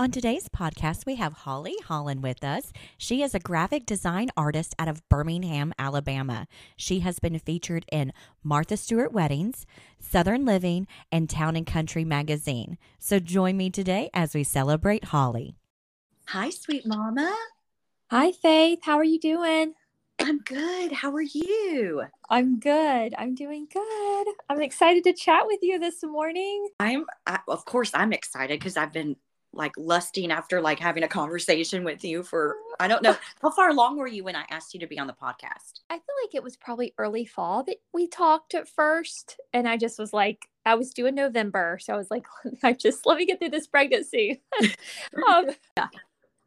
On today's podcast, we have Holly Hollon with us. She is a graphic design artist out of Birmingham, Alabama. She has been featured in Martha Stewart Weddings, Southern Living, and Town and Country magazine. So join me today as we celebrate Holly. Hi, sweet mama. Hi, Faith. How are you doing? I'm good. How are you? I'm good. I'm doing good. I'm excited to chat with you this morning. I'm, I, of course, I'm excited because I've been like lusting after like having a conversation with you for I don't know how far along were you when I asked you to be on the podcast? I feel like it was probably early fall that we talked at first, and I just was like, I was doing November, so I was like, I just let me get through this pregnancy. um, yeah.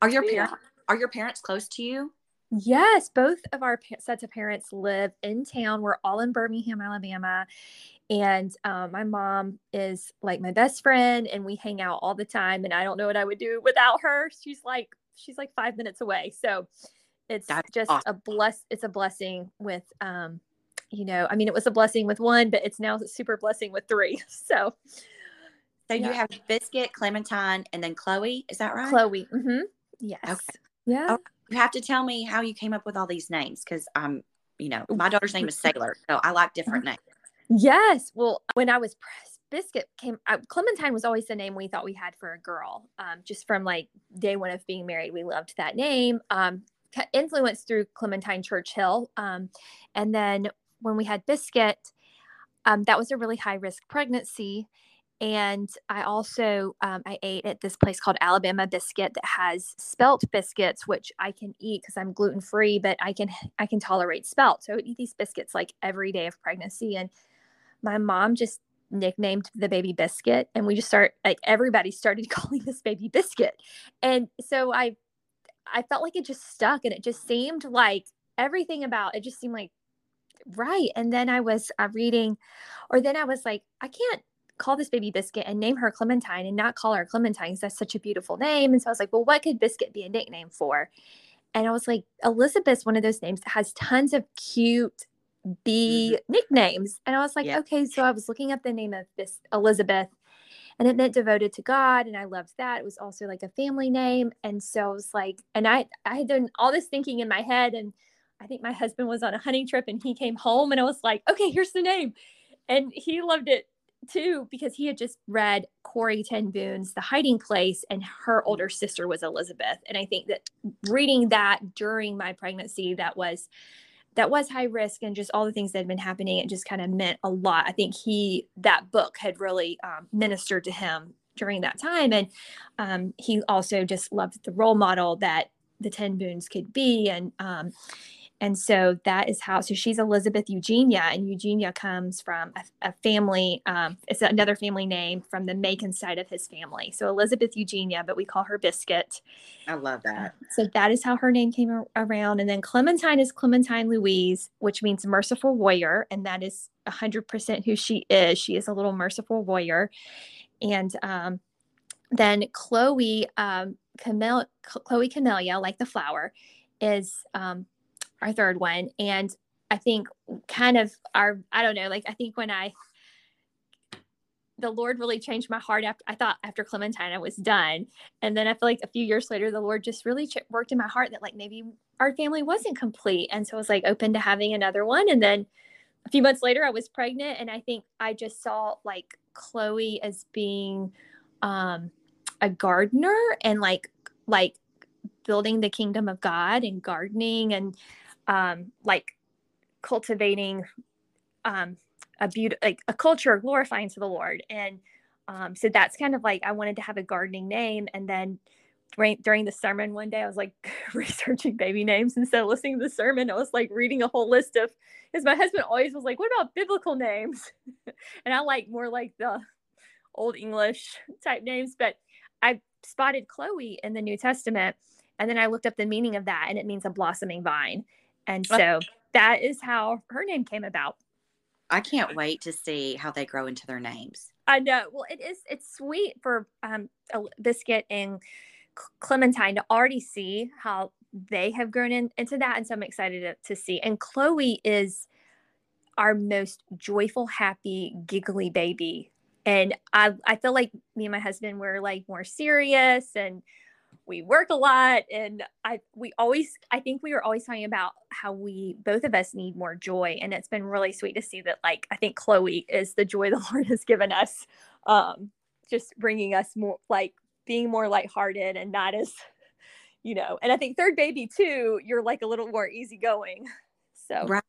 Are your parents yeah. are your parents close to you? Yes, both of our sets of parents live in town. We're all in Birmingham, Alabama. And um, my mom is like my best friend, and we hang out all the time. And I don't know what I would do without her. She's like she's like five minutes away. So it's That's just awesome. a bless. It's a blessing with um, you know. I mean, it was a blessing with one, but it's now a super blessing with three. So. So yeah. you have Biscuit, Clementine, and then Chloe. Is that right? Chloe. Mm-hmm. Yes. Okay. Yeah. Oh, you have to tell me how you came up with all these names because I'm, you know, my daughter's name is Sailor, so I like different names. Yes. Well, when I was Biscuit came, uh, Clementine was always the name we thought we had for a girl. Um, just from like day one of being married, we loved that name. Um, influenced through Clementine Churchill. Um, and then when we had Biscuit, um, that was a really high risk pregnancy. And I also um, I ate at this place called Alabama Biscuit that has spelt biscuits, which I can eat because I'm gluten free, but I can I can tolerate spelt. So I would eat these biscuits like every day of pregnancy. And my mom just nicknamed the baby biscuit and we just start like everybody started calling this baby biscuit and so i i felt like it just stuck and it just seemed like everything about it just seemed like right and then i was uh, reading or then i was like i can't call this baby biscuit and name her clementine and not call her clementine because that's such a beautiful name and so i was like well what could biscuit be a nickname for and i was like elizabeth's one of those names that has tons of cute B mm-hmm. nicknames. And I was like, yeah. okay, so I was looking up the name of this Elizabeth and it meant devoted to God. And I loved that. It was also like a family name. And so I was like, and I, I had done all this thinking in my head. And I think my husband was on a hunting trip and he came home and I was like, okay, here's the name. And he loved it too because he had just read Corrie ten Boom's The Hiding Place and her older sister was Elizabeth. And I think that reading that during my pregnancy, that was that was high risk and just all the things that had been happening it just kind of meant a lot i think he that book had really um, ministered to him during that time and um, he also just loved the role model that the ten Booms could be and um, and so that is how so she's elizabeth eugenia and eugenia comes from a, a family um, it's another family name from the macon side of his family. So elizabeth eugenia but we call her biscuit. I love that. So that is how her name came ar- around. And then clementine is clementine louise which means merciful warrior and that is 100% who she is. She is a little merciful warrior. And um, then chloe um, Camel- chloe camellia like the flower is um, our third one. And I think kind of our, I don't know, like I think when I, the Lord really changed my heart after I thought after Clementine I was done, and then I feel like a few years later the Lord just really ch- worked in my heart that like maybe our family wasn't complete, and so I was like open to having another one. And then a few months later I was pregnant, and I think I just saw like Chloe as being um, a gardener and like like building the kingdom of God and gardening and um, like cultivating um, a beauty, like a culture glorifying to the Lord. And um, so that's kind of like I wanted to have a gardening name. And then during, during the sermon one day, I was like researching baby names instead of listening to the sermon. I was like reading a whole list of, because my husband always was like, "What about biblical names?" and I like more like the old English type names. But I spotted Chloe in the New Testament, and then I looked up the meaning of that, and it means a blossoming vine. And so that is how her name came about. I can't wait to see how they grow into their names. I know. Well, it is. It's sweet for um, Biscuit and Clementine to already see how they have grown in, into that, and so I'm excited to, to see. And Chloe is our most joyful, happy, giggly baby and I I feel like me and my husband were like more serious and we work a lot and I we always I think we were always talking about how we both of us need more joy and it's been really sweet to see that like I think Chloe is the joy the Lord has given us um just bringing us more like being more lighthearted and not as you know and I think third baby too you're like a little more easygoing so. Right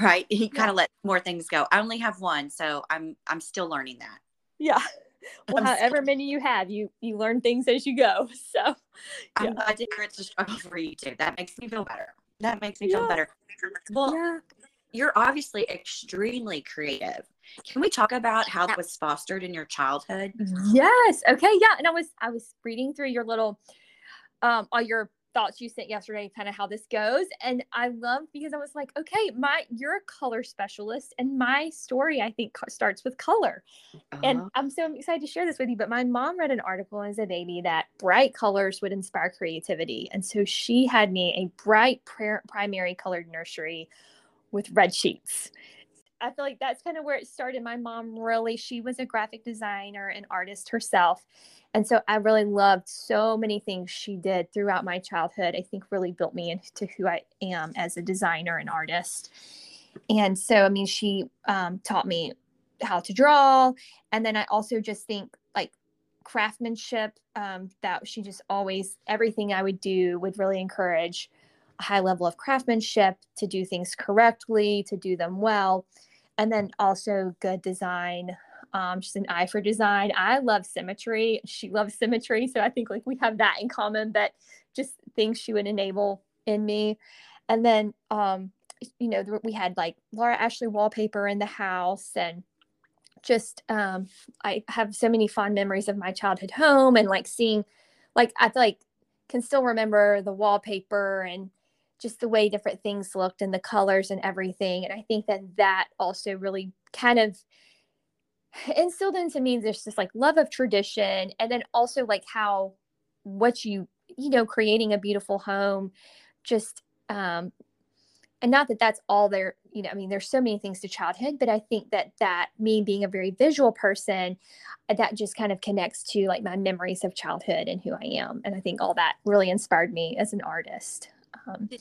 right he kind of let more things go. I only have one so I'm I'm still learning that. Yeah well however many you have you you learn things as you go so yeah. i'm glad to hear it's a struggle for you too. That makes me feel better. That makes me feel better. Well yeah. you're obviously extremely creative. Can we talk about how that was fostered in your childhood? Yes. Okay yeah and i was i was reading through your little um all your thoughts you sent yesterday, kind of how this goes. And I love because I was like, okay, my you're a color specialist, and my story I think starts with color. Uh-huh. And I'm so excited to share this with you. But my mom read an article as a baby that bright colors would inspire creativity, and so she had me a bright primary colored nursery with red sheets. I feel like that's kind of where it started. My mom really, she was a graphic designer and artist herself. And so I really loved so many things she did throughout my childhood. I think really built me into who I am as a designer and artist. And so, I mean, she um, taught me how to draw. And then I also just think like craftsmanship um, that she just always, everything I would do would really encourage high level of craftsmanship to do things correctly, to do them well. And then also good design um, she's an eye for design. I love symmetry. She loves symmetry. So I think like we have that in common, but just things she would enable in me. And then, um, you know, we had like Laura Ashley wallpaper in the house and just, um, I have so many fond memories of my childhood home and like seeing, like, I feel like can still remember the wallpaper and just the way different things looked and the colors and everything. And I think that that also really kind of instilled into me there's this like love of tradition and then also like how what you you know creating a beautiful home just um and not that that's all there you know i mean there's so many things to childhood but i think that that me being a very visual person that just kind of connects to like my memories of childhood and who i am and i think all that really inspired me as an artist um, did,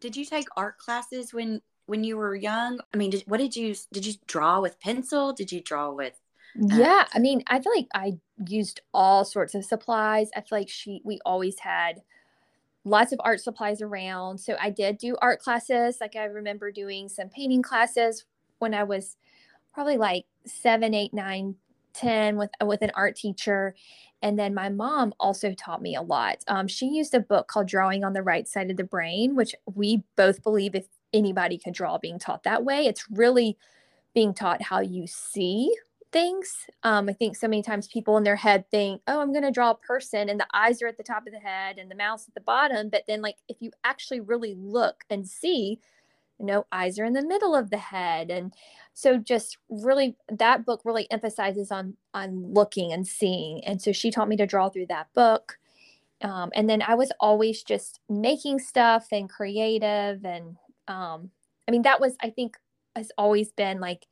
did you take art classes when when you were young? I mean, did, what did you did you draw with pencil? Did you draw with? Uh... Yeah, I mean, I feel like I used all sorts of supplies. I feel like she we always had lots of art supplies around. So I did do art classes. Like I remember doing some painting classes when I was probably like seven, eight, nine, ten with with an art teacher. And then my mom also taught me a lot. Um, she used a book called Drawing on the Right Side of the Brain, which we both believe if anybody can draw being taught that way. It's really being taught how you see things. Um, I think so many times people in their head think, oh, I'm going to draw a person and the eyes are at the top of the head and the mouth at the bottom. But then, like, if you actually really look and see, know, eyes are in the middle of the head. And so just really that book really emphasizes on on looking and seeing. And so she taught me to draw through that book. Um, and then I was always just making stuff and creative and um i mean that was i think has always been like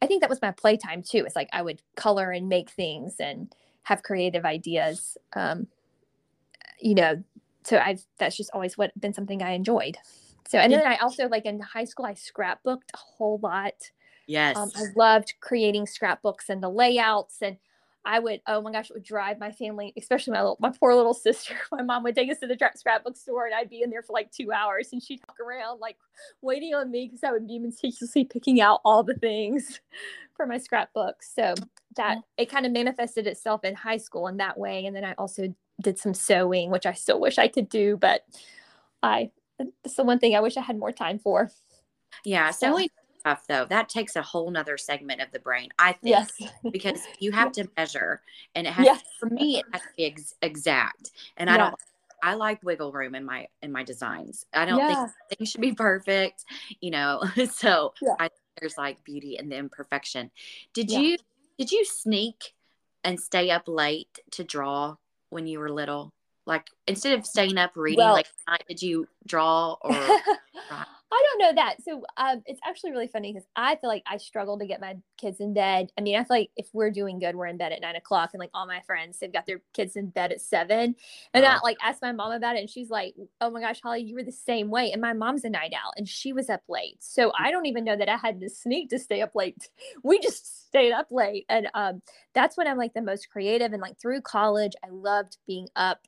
i think that was my playtime too it's like i would color and make things and have creative ideas um you know so i've that's just always what been something i enjoyed so and then i also like in high school i scrapbooked a whole lot yes um, i loved creating scrapbooks and the layouts and I would, oh my gosh, it would drive my family, especially my little, my poor little sister. My mom would take us to the scrapbook store, and I'd be in there for like two hours, and she'd walk around like waiting on me because I would be meticulously picking out all the things for my scrapbooks. So that it kind of manifested itself in high school in that way, and then I also did some sewing, which I still wish I could do, but I it's the one thing I wish I had more time for. Yeah, so. sewing tough though. That takes a whole nother segment of the brain, I think, yes. because you have to measure, and it has yes. for me it has to be ex- exact, and I don't. I like wiggle room in my in my designs. I don't yeah. think things should be perfect, you know. so yeah. I, there's like beauty in the imperfection. Did you did you sneak and stay up late to draw when you were little? Like instead of staying up reading, well, like did you draw or? I don't know that. So um, it's actually really funny because I feel like I struggle to get my kids in bed. I mean, I feel like if we're doing good, we're in bed at nine o'clock, and like all my friends, they've got their kids in bed at seven. And oh. I like asked my mom about it, and she's like, "Oh my gosh, Holly, you were the same way." And my mom's a night owl, and she was up late, so I don't even know that I had to sneak to stay up late. We just stayed up late, and um, that's when I'm like the most creative. And like through college, I loved being up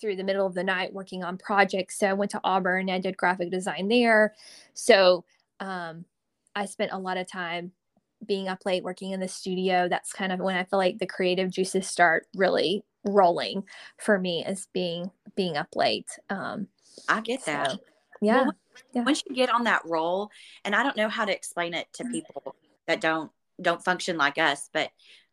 through the middle of the night working on projects. So I went to Auburn, I did graphic design there. So um, I spent a lot of time being up late working in the studio. That's kind of when I feel like the creative juices start really rolling for me as being being up late. Um, I get that. So, yeah. Well, yeah. Once you get on that role, and I don't know how to explain it to mm-hmm. people that don't don't function like us, but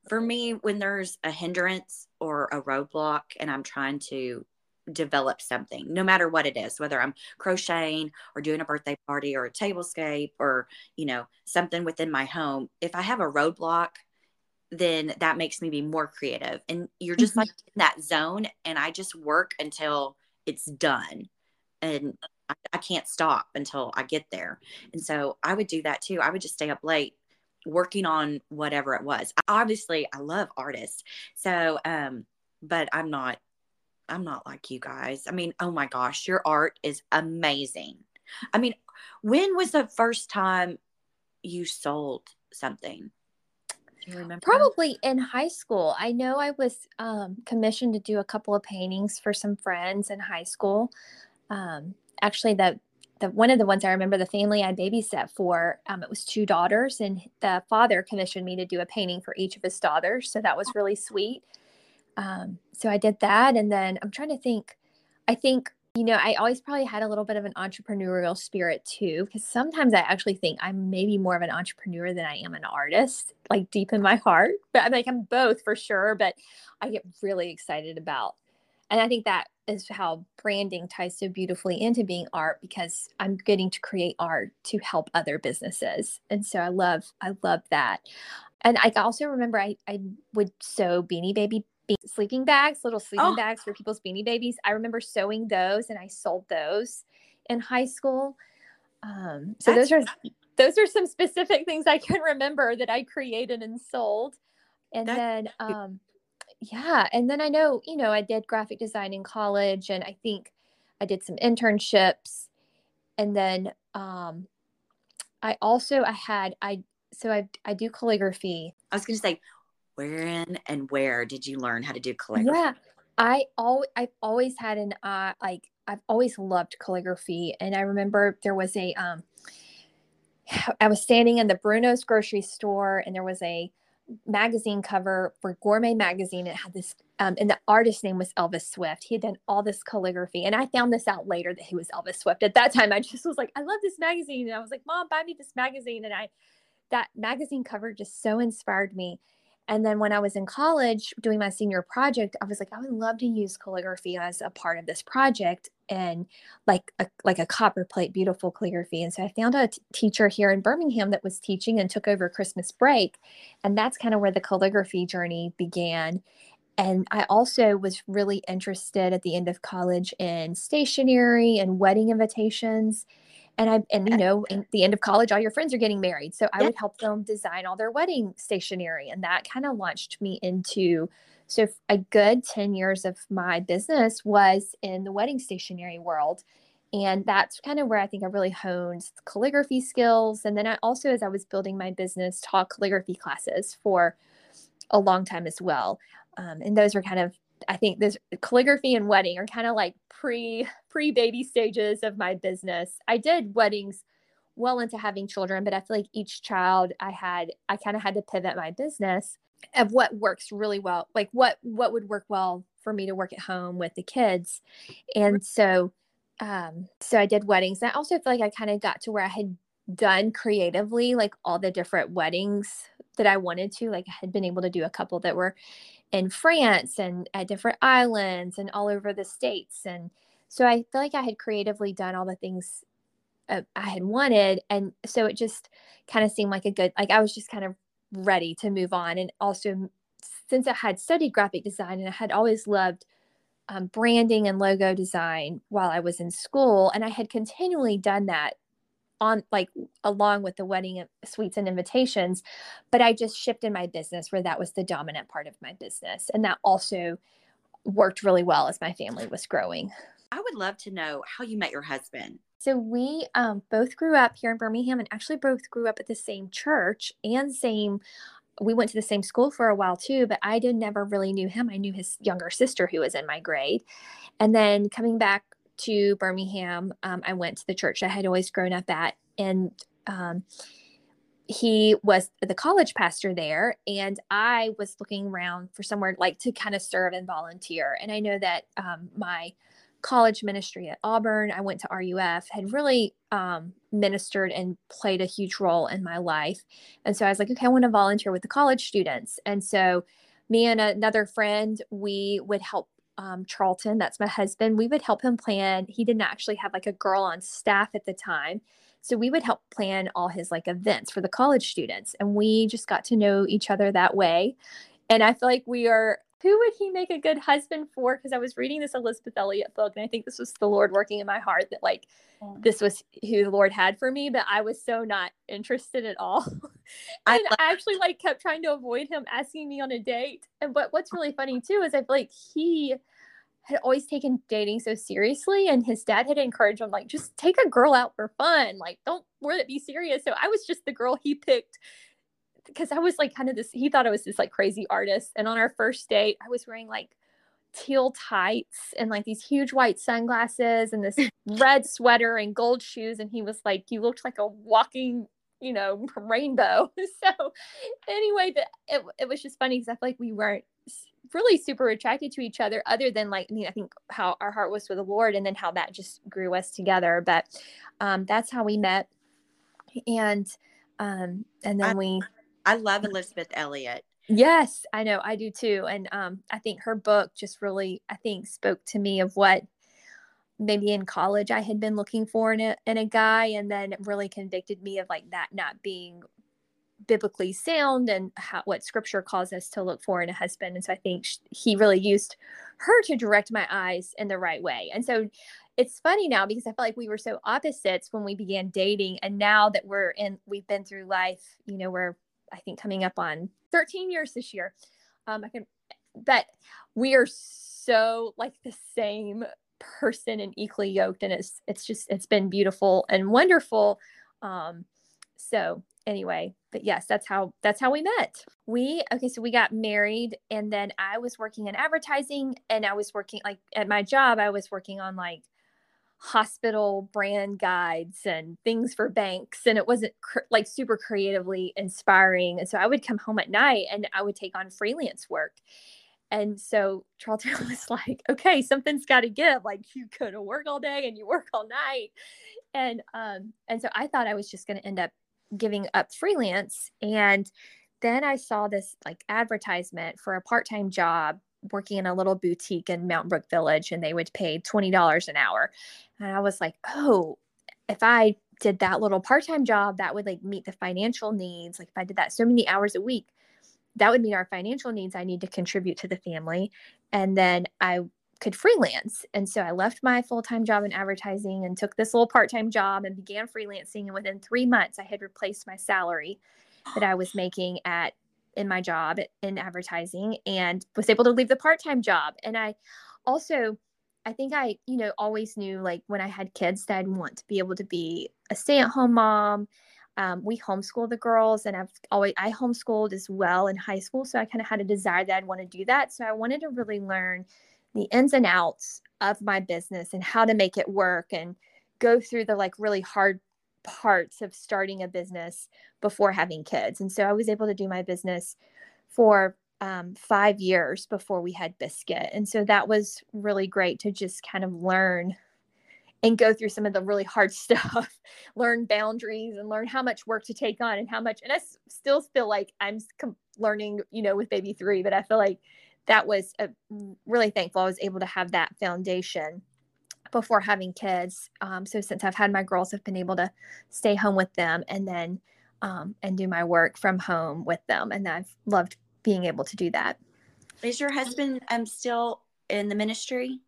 for me, when there's a hindrance or a roadblock and I'm trying to develop something, no matter what it is, whether I'm crocheting or doing a birthday party or a tablescape or, you know, something within my home, if I have a roadblock, then that makes me be more creative. And you're just mm-hmm. like in that zone, and I just work until it's done. And I, I can't stop until I get there. And so I would do that too. I would just stay up late working on whatever it was. Obviously, I love artists. So, um, but I'm not I'm not like you guys. I mean, oh my gosh, your art is amazing. I mean, when was the first time you sold something? Do you remember? Probably in high school. I know I was um, commissioned to do a couple of paintings for some friends in high school. Um, actually, the the one of the ones I remember, the family I babysat for, um, it was two daughters, and the father commissioned me to do a painting for each of his daughters. So that was really sweet. Um, so I did that. And then I'm trying to think, I think, you know, I always probably had a little bit of an entrepreneurial spirit too, because sometimes I actually think I'm maybe more of an entrepreneur than I am an artist, like deep in my heart. But I'm like, I'm both for sure. But I get really excited about, and I think that is how branding ties so beautifully into being art because I'm getting to create art to help other businesses. And so I love, I love that. And I also remember I, I would sew beanie baby sleeping bags, little sleeping oh. bags for people's beanie babies. I remember sewing those and I sold those in high school. Um, so That's those are those are some specific things I can remember that I created and sold. And That's then um, yeah, and then I know, you know, I did graphic design in college and I think I did some internships. And then um I also I had I so I I do calligraphy. I was going to say when and where did you learn how to do calligraphy? Yeah, I always I've always had an uh like I've always loved calligraphy, and I remember there was a um I was standing in the Bruno's grocery store, and there was a magazine cover for Gourmet magazine. It had this, um, and the artist's name was Elvis Swift. He had done all this calligraphy, and I found this out later that he was Elvis Swift. At that time, I just was like, I love this magazine, and I was like, Mom, buy me this magazine, and I that magazine cover just so inspired me. And then when I was in college doing my senior project, I was like, I would love to use calligraphy as a part of this project and like a, like a copper plate, beautiful calligraphy. And so I found a t- teacher here in Birmingham that was teaching and took over Christmas break. And that's kind of where the calligraphy journey began. And I also was really interested at the end of college in stationery and wedding invitations and I and you know, at the end of college, all your friends are getting married. So I would help them design all their wedding stationery. And that kind of launched me into so a good 10 years of my business was in the wedding stationery world. And that's kind of where I think I really honed calligraphy skills. And then I also, as I was building my business, taught calligraphy classes for a long time as well. Um, and those are kind of I think this calligraphy and wedding are kind of like pre pre baby stages of my business. I did weddings well into having children, but I feel like each child I had, I kind of had to pivot my business of what works really well, like what what would work well for me to work at home with the kids. And so um so I did weddings. And I also feel like I kind of got to where I had done creatively like all the different weddings that I wanted to. Like I had been able to do a couple that were in France and at different islands and all over the states. And so I feel like I had creatively done all the things uh, I had wanted. And so it just kind of seemed like a good, like I was just kind of ready to move on. And also, since I had studied graphic design and I had always loved um, branding and logo design while I was in school, and I had continually done that on like along with the wedding suites and invitations but i just shifted my business where that was the dominant part of my business and that also worked really well as my family was growing i would love to know how you met your husband so we um, both grew up here in birmingham and actually both grew up at the same church and same we went to the same school for a while too, but I did never really knew him. I knew his younger sister who was in my grade. And then coming back to Birmingham, um, I went to the church I had always grown up at. And um, he was the college pastor there. And I was looking around for somewhere like to kind of serve and volunteer. And I know that um, my college ministry at Auburn, I went to RUF, had really um, ministered and played a huge role in my life. And so I was like, okay, I want to volunteer with the college students. And so me and another friend, we would help um, Charlton, that's my husband, we would help him plan. He didn't actually have like a girl on staff at the time. So we would help plan all his like events for the college students. And we just got to know each other that way. And I feel like we are who would he make a good husband for? Because I was reading this Elisabeth Elliot book, and I think this was the Lord working in my heart that like this was who the Lord had for me, but I was so not interested at all. and I, love- I actually like kept trying to avoid him asking me on a date. And but what's really funny too is I feel like he had always taken dating so seriously and his dad had encouraged him like just take a girl out for fun like don't worry be serious so i was just the girl he picked because I was like kind of this, he thought I was this like crazy artist. And on our first date, I was wearing like teal tights and like these huge white sunglasses and this red sweater and gold shoes. And he was like, You looked like a walking, you know, rainbow. so anyway, the, it, it was just funny because I feel like we weren't really super attracted to each other other than like I mean I think how our heart was for the Lord and then how that just grew us together but um that's how we met and um and then I, we I love Elisabeth Elliot. Yes, I know. I do too. And um, I think her book just really, I think, spoke to me of what maybe in college I had been looking for in a, in a guy, and then really convicted me of like that not being biblically sound and how, what scripture calls us to look for in a husband. And so I think he really used her to direct my eyes in the right way. And so it's funny now because I felt like we were so opposites when we began dating. And now that we're in, we've been through life, you know, we're I think coming up on 13 years this year. Um, I can, but we are so like the same person and equally yoked, and it's it's just it's been beautiful and wonderful. Um, so anyway, but yes, that's how that's how we met. We okay, so we got married, and then I was working in advertising, and I was working like at my job. I was working on like hospital brand guides and things for banks and it wasn't cr- like super creatively inspiring and so i would come home at night and i would take on freelance work. And so charlton was like okay something's got to give like you go to work all day and you work all night. And um and so i thought i was just going to end up giving up freelance and then i saw this like advertisement for a part-time job working in a little boutique in Mountain Brook Village and they would pay $20 an hour. And I was like, oh, if I did that little part-time job, that would like meet the financial needs. Like if I did that so many hours a week, that would meet our financial needs I need to contribute to the family. And then I could freelance. And so I left my full-time job in advertising and took this little part-time job and began freelancing. And within three months, I had replaced my salary that I was making at in my job in advertising and was able to leave the part-time job. And i also i think i you know always knew like when i had kids that i'd want to be able to be a stay-at-home mom. Um, we homeschool the girls and i've always i homeschooled as well in high school so i kind of had a desire that i'd want to do that. So i wanted to really learn the ins and outs of my business and how to make it work and go through the like really hard parts of starting a business before having kids. And so I was able to do my business for um, five years before we had Biscuit. And so that was really great to just kind of learn and go through some of the really hard stuff, learn boundaries and learn how much work to take on and how much. And I s- still feel like I'm learning, you know, with baby three, but I feel like that was a, really thankful I was able to have that foundation before having kids. Um, so since I've had my girls, I've been able to stay home with them and then um, and do my work from home with them, and I've loved being able to do that. Is your husband um still in the ministry?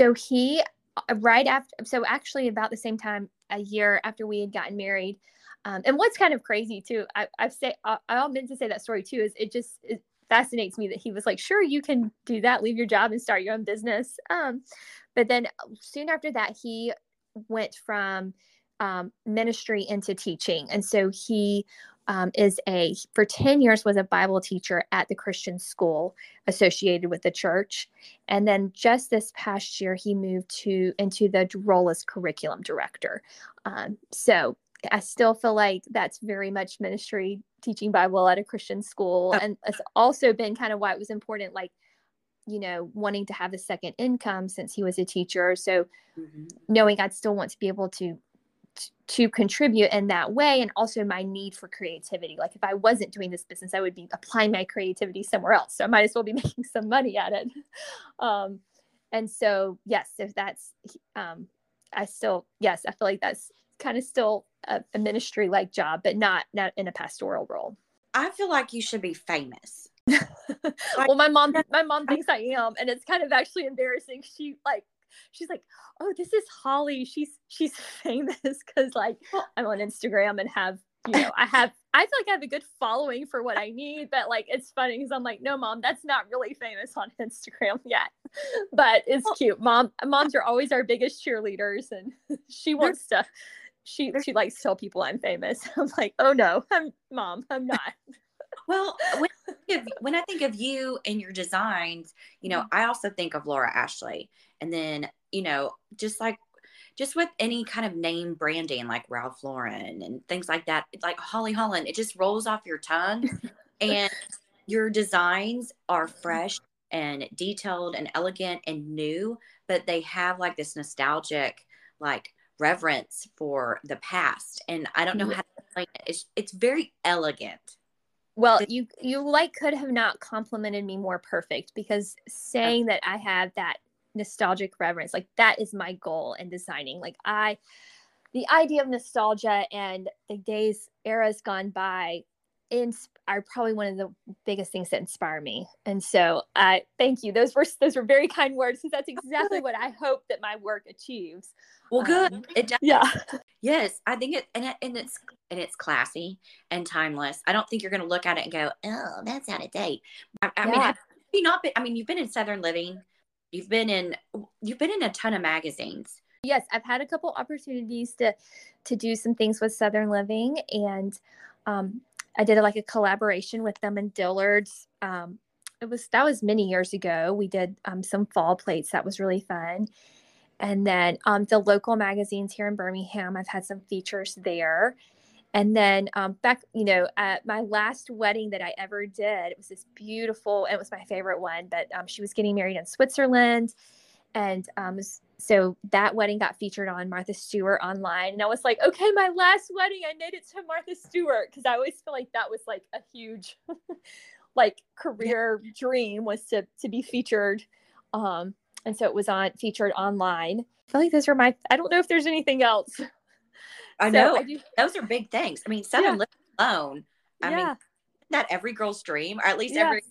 So he uh, right after so actually about the same time a year after we had gotten married. Um, and what's kind of crazy too, I, I've say I, I meant to say that story too, is it just it fascinates me that he was like, sure, you can do that, leave your job and start your own business. Um, but then soon after that, he went from um, ministry into teaching, and so he um, is a for 10 years was a bible teacher at the christian school associated with the church. And then just this past year he moved to into the role as curriculum director. Um, so i still feel like that's very much ministry teaching bible at a christian school. Oh. and it's also been kind of why it was important like you know wanting to have a second income since he was a teacher. So mm-hmm. knowing i'd still want to be able to to contribute in that way and also my need for creativity. Like if i wasn't doing this business i would be applying my creativity somewhere else. So i might as well be making some money at it. Um, and so yes if that's um, i still yes i feel like that's kind of still a, a ministry like job but not not in a pastoral role. I feel like you should be famous well my mom my mom thinks i am and it's kind of actually embarrassing she like she's like, "Oh, this is Holly. She's she's famous because like I'm on Instagram and have you know I have I feel like I have a good following for what I need, but like it's funny because I'm like, no, mom, that's not really famous on Instagram yet, but it's cute. Mom, moms are always our biggest cheerleaders, and she wants to. She she likes to tell people I'm famous. I'm like, oh no, I'm mom, I'm not. Well, uh, when I, of, when I think of you and your designs, you know, mm-hmm. I also think of Laura Ashley. And then, you know, just like just with any kind of name branding like Ralph Lauren and things like that, like Holly Hollon, it just rolls off your tongue. and your designs are fresh and detailed and elegant and new, but they have like this nostalgic, like reverence for the past. And I don't know how to explain it. It's, it's very elegant. Well, you you like could have not complimented me more perfect because saying that I have that nostalgic reverence, like that is my goal in designing. Like I the idea of nostalgia and the days eras gone by ins- are probably one of the biggest things that inspire me. And so, uh, thank you. Those were those were very kind words because that's exactly what I hope that my work achieves. Well, good. Um, it does. Yeah. Yes, I think it and, it and it's and it's classy and timeless. I don't think you're going to look at it and go, "Oh, that's out of date." I, I yeah. mean, have you not been? I mean, you've been in Southern Living. You've been in you've been in a ton of magazines. Yes, I've had a couple opportunities to to do some things with Southern Living, and um, I did like a collaboration with them and Dillard's. Um, it was that was many years ago. We did um, some fall plates. That was really fun. And then um, the local magazines here in Birmingham, I've had some features there. And then um, back, you know, at my last wedding that I ever did, it was this beautiful, it was my favorite one, but um, she was getting married in Switzerland. And um, so that wedding got featured on Martha Stewart online. And I was like, okay, my last wedding, I made it to Martha Stewart. Cause I always feel like that was like a huge like career dream was to to be featured um and so it was on featured online. I feel like those are my. I don't know if there's anything else. I so know I do, those are big things. I mean, Southern yeah. alone. I yeah. mean, that every girl's dream, or at least yes. every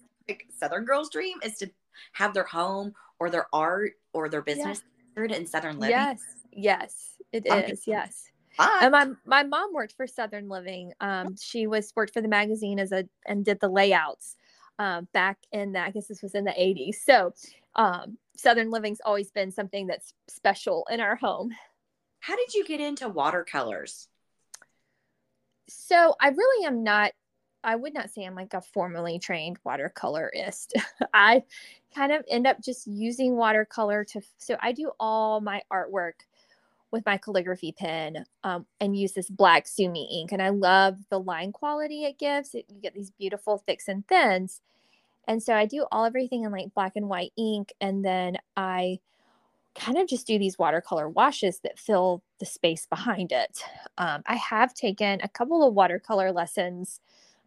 Southern girl's dream, is to have their home or their art or their business in Southern Living. Yes, yes, it is. Yes. And my my mom worked for Southern Living. Um, she was worked for the magazine as a and did the layouts um, back in the, I guess this was in the 80s. So um, Southern Living's always been something that's special in our home. How did you get into watercolors? So I really am not, I would not say I'm like a formally trained watercolorist. I kind of end up just using watercolor to, so I do all my artwork with my calligraphy pen um, and use this black Sumi ink. And I love the line quality it gives. It, you get these beautiful thicks and thins. And so I do all everything in like black and white ink. And then I kind of just do these watercolor washes that fill the space behind it. Um, I have taken a couple of watercolor lessons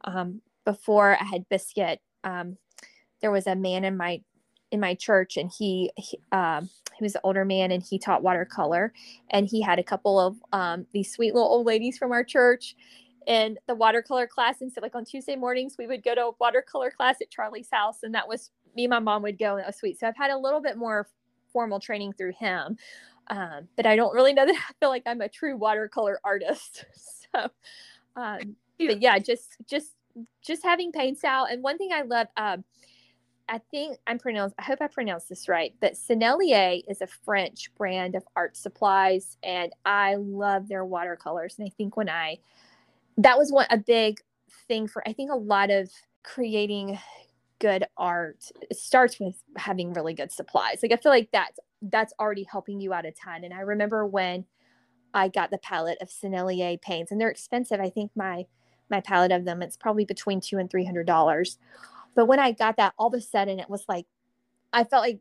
um, before I had Biscuit. Um, there was a man in my in my church and he, he um, he was an older man and he taught watercolor and he had a couple of um, these sweet little old ladies from our church in the watercolor class and so like on tuesday mornings we would go to a watercolor class at charlie's house and that was me and my mom would go and that was sweet so i've had a little bit more formal training through him. Um, but I don't really know that I feel like I'm a true watercolor artist. So, um, but yeah, just just just having paints out. And one thing I love, um, I think I'm pronounced. I hope I pronounced this right. But Sennelier is a French brand of art supplies, and I love their watercolors. And I think when I that was one a big thing for I think a lot of creating good art it starts with having really good supplies. Like I feel like that's that's already helping you out a ton. And I remember when I got the palette of Sennelier paints, and they're expensive. I think my my palette of them it's probably between two and three hundred dollars. But when I got that, all of a sudden it was like I felt like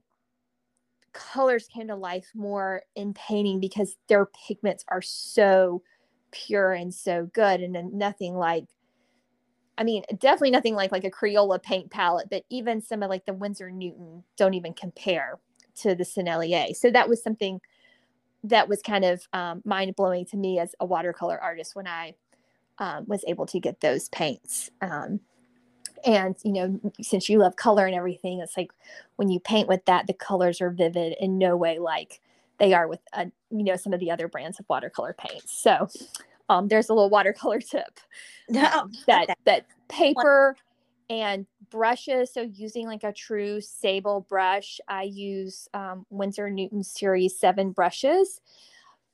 colors came to life more in painting because their pigments are so pure and so good and nothing like I mean, definitely nothing like like a Crayola paint palette, but even some of like the Winsor Newton don't even compare to the Sennelier. So that was something that was kind of um, mind blowing to me as a watercolor artist when I um, was able to get those paints. Um, and you know, since you love color and everything, it's like when you paint with that, the colors are vivid in no way like they are with uh, you know some of the other brands of watercolor paints. So um, there's a little watercolor tip um, that that paper and brushes. So using like a true sable brush, I use um, Winsor Newton Series Seven brushes,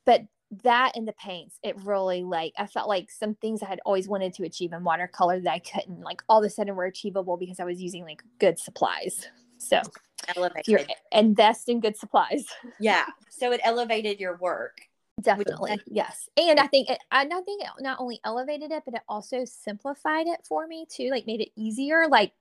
but that and the paints, it really like I felt like some things I had always wanted to achieve in watercolor that I couldn't, like all of a sudden were achievable because I was using like good supplies. So elevated. invest in good supplies. Yeah. So it elevated your work. Definitely. Which, yes. And I think it, I think it not only elevated it, but it also simplified it for me too, like made it easier. Like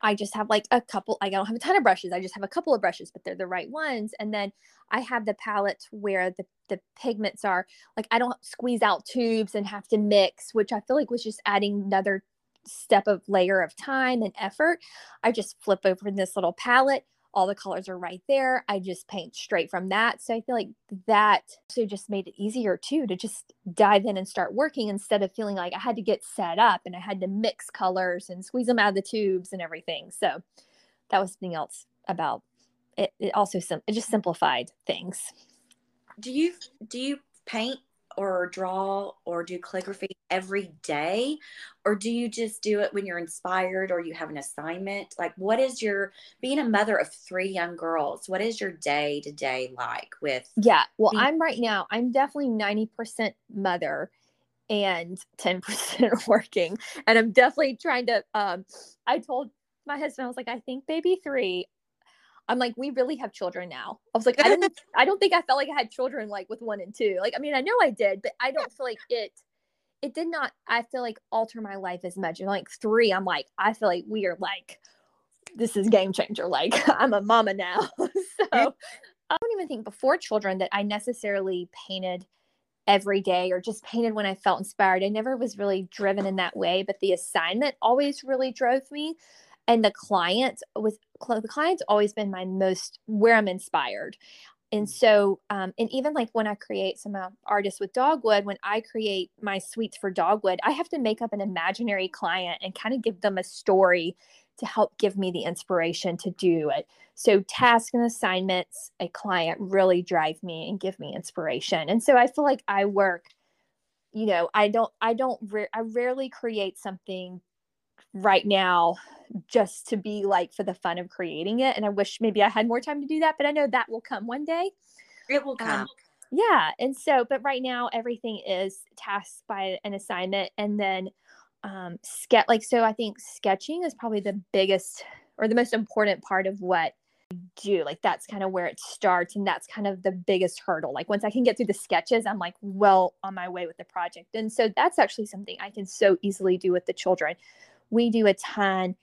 I just have like a couple, I don't have a ton of brushes. I just have a couple of brushes, but they're the right ones. And then I have the palette where the, the pigments are like, I don't squeeze out tubes and have to mix, which I feel like was just adding another step of layer of time and effort. I just flip over this little palette all the colors are right there. I just paint straight from that. So I feel like that so just made it easier too to just dive in and start working instead of feeling like I had to get set up and I had to mix colors and squeeze them out of the tubes and everything. So that was something else about it. It also sim- it just simplified things. Do you do you paint or draw or do calligraphy every day? Or do you just do it when you're inspired or you have an assignment? Like what is your being a mother of three young girls what is your day to day like with yeah well i'm right now i'm definitely 90% mother and 10% working. And i'm definitely trying to um i told my husband i was like i think baby three I'm like, we really have children now. I was like, I didn't, I don't think I felt like I had children like with one and two. Like, I mean, I know I did, but I don't feel like it, it did not, I feel like alter my life as much. And like three, I'm like, I feel like we are like, this is game changer. Like, I'm a mama now. so I don't even think before children that I necessarily painted every day or just painted when I felt inspired. I never was really driven in that way, but the assignment always really drove me and the client with the client's always been my most where i'm inspired. And mm. so um, and even like when i create some uh, artists with dogwood when i create my suites for dogwood i have to make up an imaginary client and kind of give them a story to help give me the inspiration to do it. So tasks and assignments a client really drive me and give me inspiration. And so i feel like i work you know i don't i don't i rarely create something right now just to be like for the fun of creating it. And I wish maybe I had more time to do that, but I know that will come one day. It will um, come. Um, yeah. And so, but right now everything is tasked by an assignment and then um sketch like so I think sketching is probably the biggest or the most important part of what you do like that's kind of where it starts and that's kind of the biggest hurdle like once i can get through the sketches i'm like well on my way with the project and so that's actually something i can so easily do with the children we do a ton.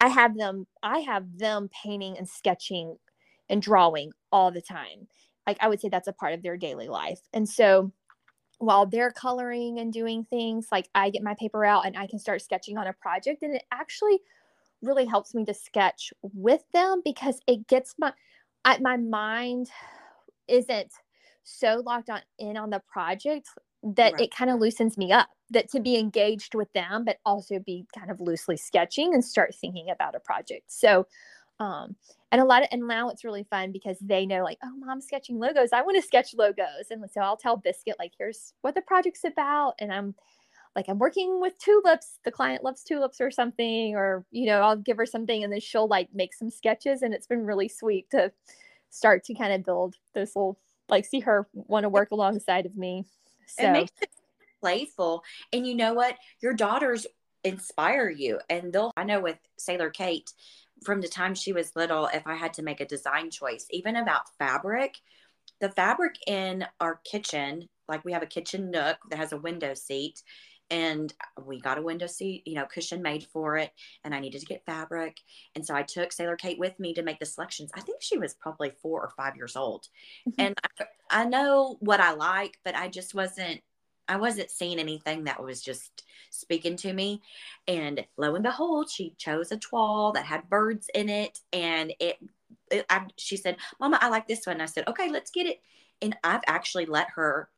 I have them i have them painting and sketching and drawing all the time. Like i would say that's a part of their daily life. And so while they're coloring and doing things like i get my paper out and i can start sketching on a project. And it actually really helps me to sketch with them because it gets my I, my mind isn't so locked on in on the project that right. it kind of loosens me up that to be engaged with them but also be kind of loosely sketching and start thinking about a project. So Um, and a lot of and now it's really fun because they know like oh mom's sketching logos. I want to sketch logos. And so i'll tell biscuit like here's what the project's about. And i'm like i'm working with tulips. The client loves tulips or something or you know i'll give her something and then she'll like make some sketches and it's been really sweet to start to kind of build this little like see her want to work alongside of me so it makes it playful. And you know what? Your daughters inspire you. And they'll i know with sailor kate from the time she was little, if I had to make a design choice, even about fabric, the fabric in our kitchen, like we have a kitchen nook that has a window seat, and we got a window seat, you know, cushion made for it, and I needed to get fabric. And so I took Sailor Kate with me to make the selections. I think she was probably four or five years old. Mm-hmm. And I, I know what I like, but I just wasn't I wasn't seeing anything that was just speaking to me. And lo and behold, she chose a toile that had birds in it. And it, it I, she said, Mama, I like this one. I said, okay, let's get it. And I've actually let her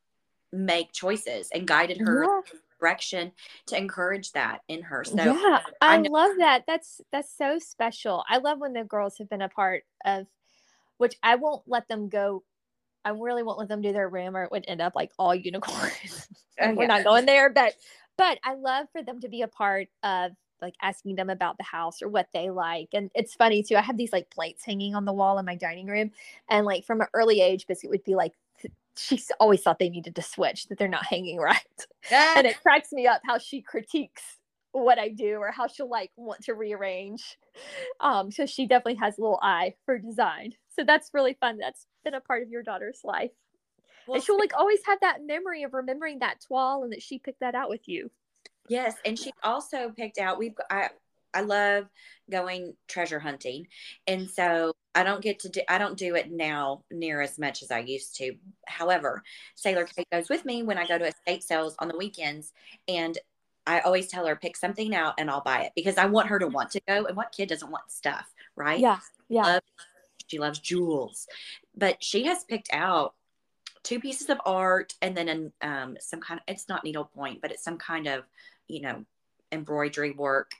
make choices and guided her yeah. Direction to encourage that in her. So yeah, I, I love that. That's that's so special. I love when the girls have been a part of which I won't let them go I really won't let them do their room or it would end up like all unicorns. oh, We're not going there, but but I love for them to be a part of like asking them about the house or what they like. And it's funny too. I have these like plates hanging on the wall in my dining room. And like from an early age, Biscuit would be like, she's always thought they needed to switch, that they're not hanging right. Yeah. And it cracks me up how she critiques what I do or how she'll like want to rearrange. Um, so she definitely has a little eye for design. So that's really fun. That's been a part of your daughter's life. Well, and she'll like always have that memory of remembering that toile and that she picked that out with you. Yes, and she also picked out. We've I I love going treasure hunting, and so I don't get to do I don't do it now near as much as I used to. However, Sailor Kate goes with me when I go to estate sales on the weekends, and I always tell her pick something out and I'll buy it because I want her to want to go. And what kid doesn't want stuff, right? Yeah, yeah. Love, she loves jewels, but she has picked out two pieces of art and then an, um, some kind of it's not needlepoint, but it's some kind of you know embroidery work.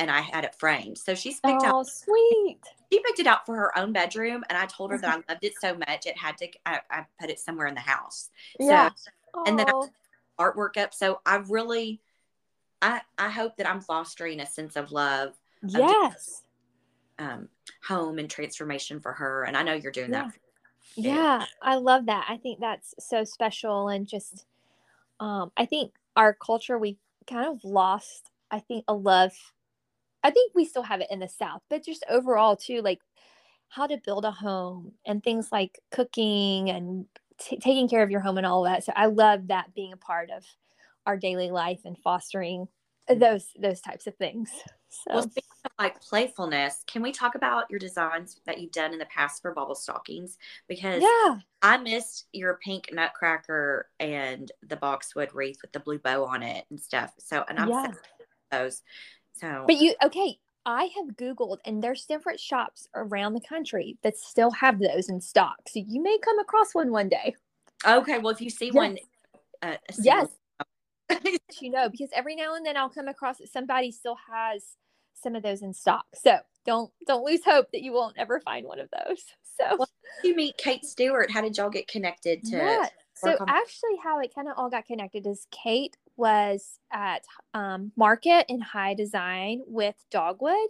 And I had it framed, so she's picked oh, out. sweet. She picked it out for her own bedroom, and I told her that I mm-hmm. loved it so much it had to. I, I put it somewhere in the house. Yeah. So, and then I artwork up. So I really, I I hope that I'm fostering a sense of love. Yes. Of, um, home and transformation for her. And I know you're doing yeah. that. Yeah, I love that. I think that's so special and just um I think our culture we kind of lost I think a love I think we still have it in the south, but just overall too like how to build a home and things like cooking and t- taking care of your home and all that. So I love that being a part of our daily life and fostering those those types of things. So. Well, speaking of like playfulness, can we talk about your designs that you've done in the past for Bauble stockings? Because yeah, I missed your pink nutcracker and the boxwood wreath with the blue bow on it and stuff. So, and I'm yeah. those. So, but you okay? I have Googled, and there's different shops around the country that still have those in stock. So you may come across one one day. Okay, well, if you see one, uh, yes, you know, because every now and then I'll come across that somebody still has some of those in stock. So don't don't lose hope that you won't ever find one of those. So well, you meet Kate Stewart. How did y'all get connected to yeah. So actually how it kind of all got connected is Kate was at um, Market in High Design with Dogwood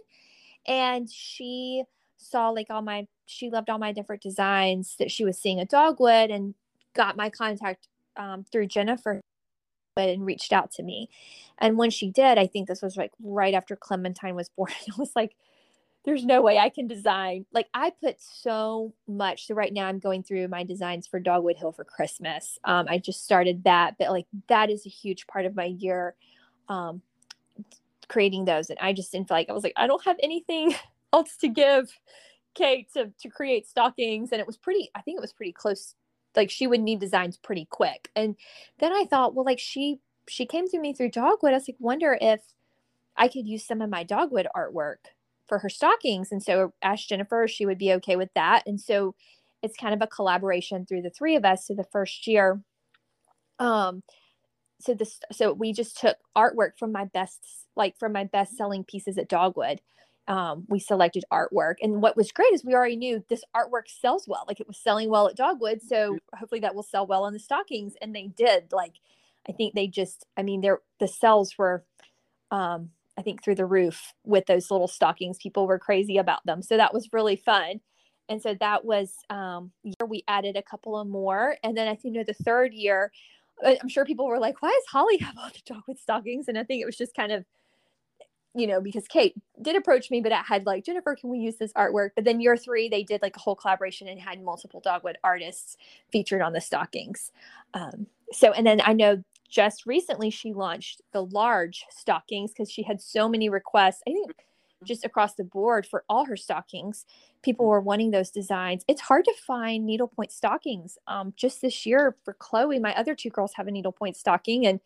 and she saw like all my she loved all my different designs that she was seeing at Dogwood and got my contact um, through Jennifer and reached out to me. And when she did, I think this was like right after Clementine was born. It was like, there's no way I can design. Like I put so much. So right now I'm going through my designs for Dogwood Hill for Christmas. Um, I just started that, but like that is a huge part of my year. Um, creating those, and I just didn't feel like I was like I don't have anything else to give Kate to to create stockings, and it was pretty. I think it was pretty close like she would need designs pretty quick. And then I thought, well, like she she came to me through dogwood. I was like, wonder if I could use some of my dogwood artwork for her stockings. And so asked Jennifer she would be okay with that. And so it's kind of a collaboration through the three of us. So the first year, um, so this so we just took artwork from my best like from my best selling pieces at Dogwood um, we selected artwork. And what was great is we already knew this artwork sells well. Like it was selling well at Dogwood. So hopefully that will sell well in the stockings. And they did. Like I think they just, I mean, they're the sales were um, I think through the roof with those little stockings. People were crazy about them. So that was really fun. And so that was um year we added a couple of more. And then I think you know the third year, I'm sure people were like, why does Holly have all the Dogwood stockings? And I think it was just kind of you know, because Kate did approach me, but I had like, Jennifer, can we use this artwork? But then year three, they did like a whole collaboration and had multiple Dogwood artists featured on the stockings. Um, so, and then I know just recently she launched the large stockings because she had so many requests. I think mm-hmm. just across the board for all her stockings, people were wanting those designs. It's hard to find needlepoint stockings. Um, just this year for Chloe, my other two girls have a needlepoint stocking, and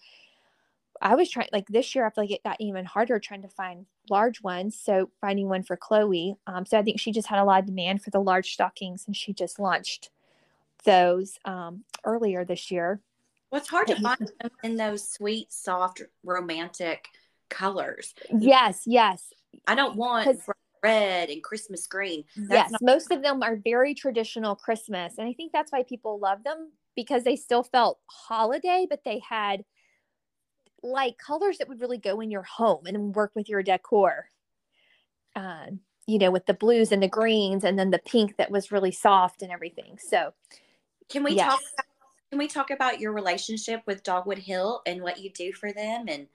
I was trying like this year. I feel like it got even harder trying to find large ones. So finding one for Chloe. Um, so I think she just had a lot of demand for the large stockings, and she just launched those um, earlier this year. Well, it's hard to find them in those sweet, soft, romantic colors. Yes, yes. I don't want red and Christmas green. That's yes, not- most of them are very traditional Christmas. And I think that's why people love them because they still felt holiday, but they had like colors that would really go in your home and work with your decor. Uh, you know, with the blues and the greens and then the pink that was really soft and everything. So, can we yes. talk about can we talk about your relationship with Dogwood Hill and what you do for them and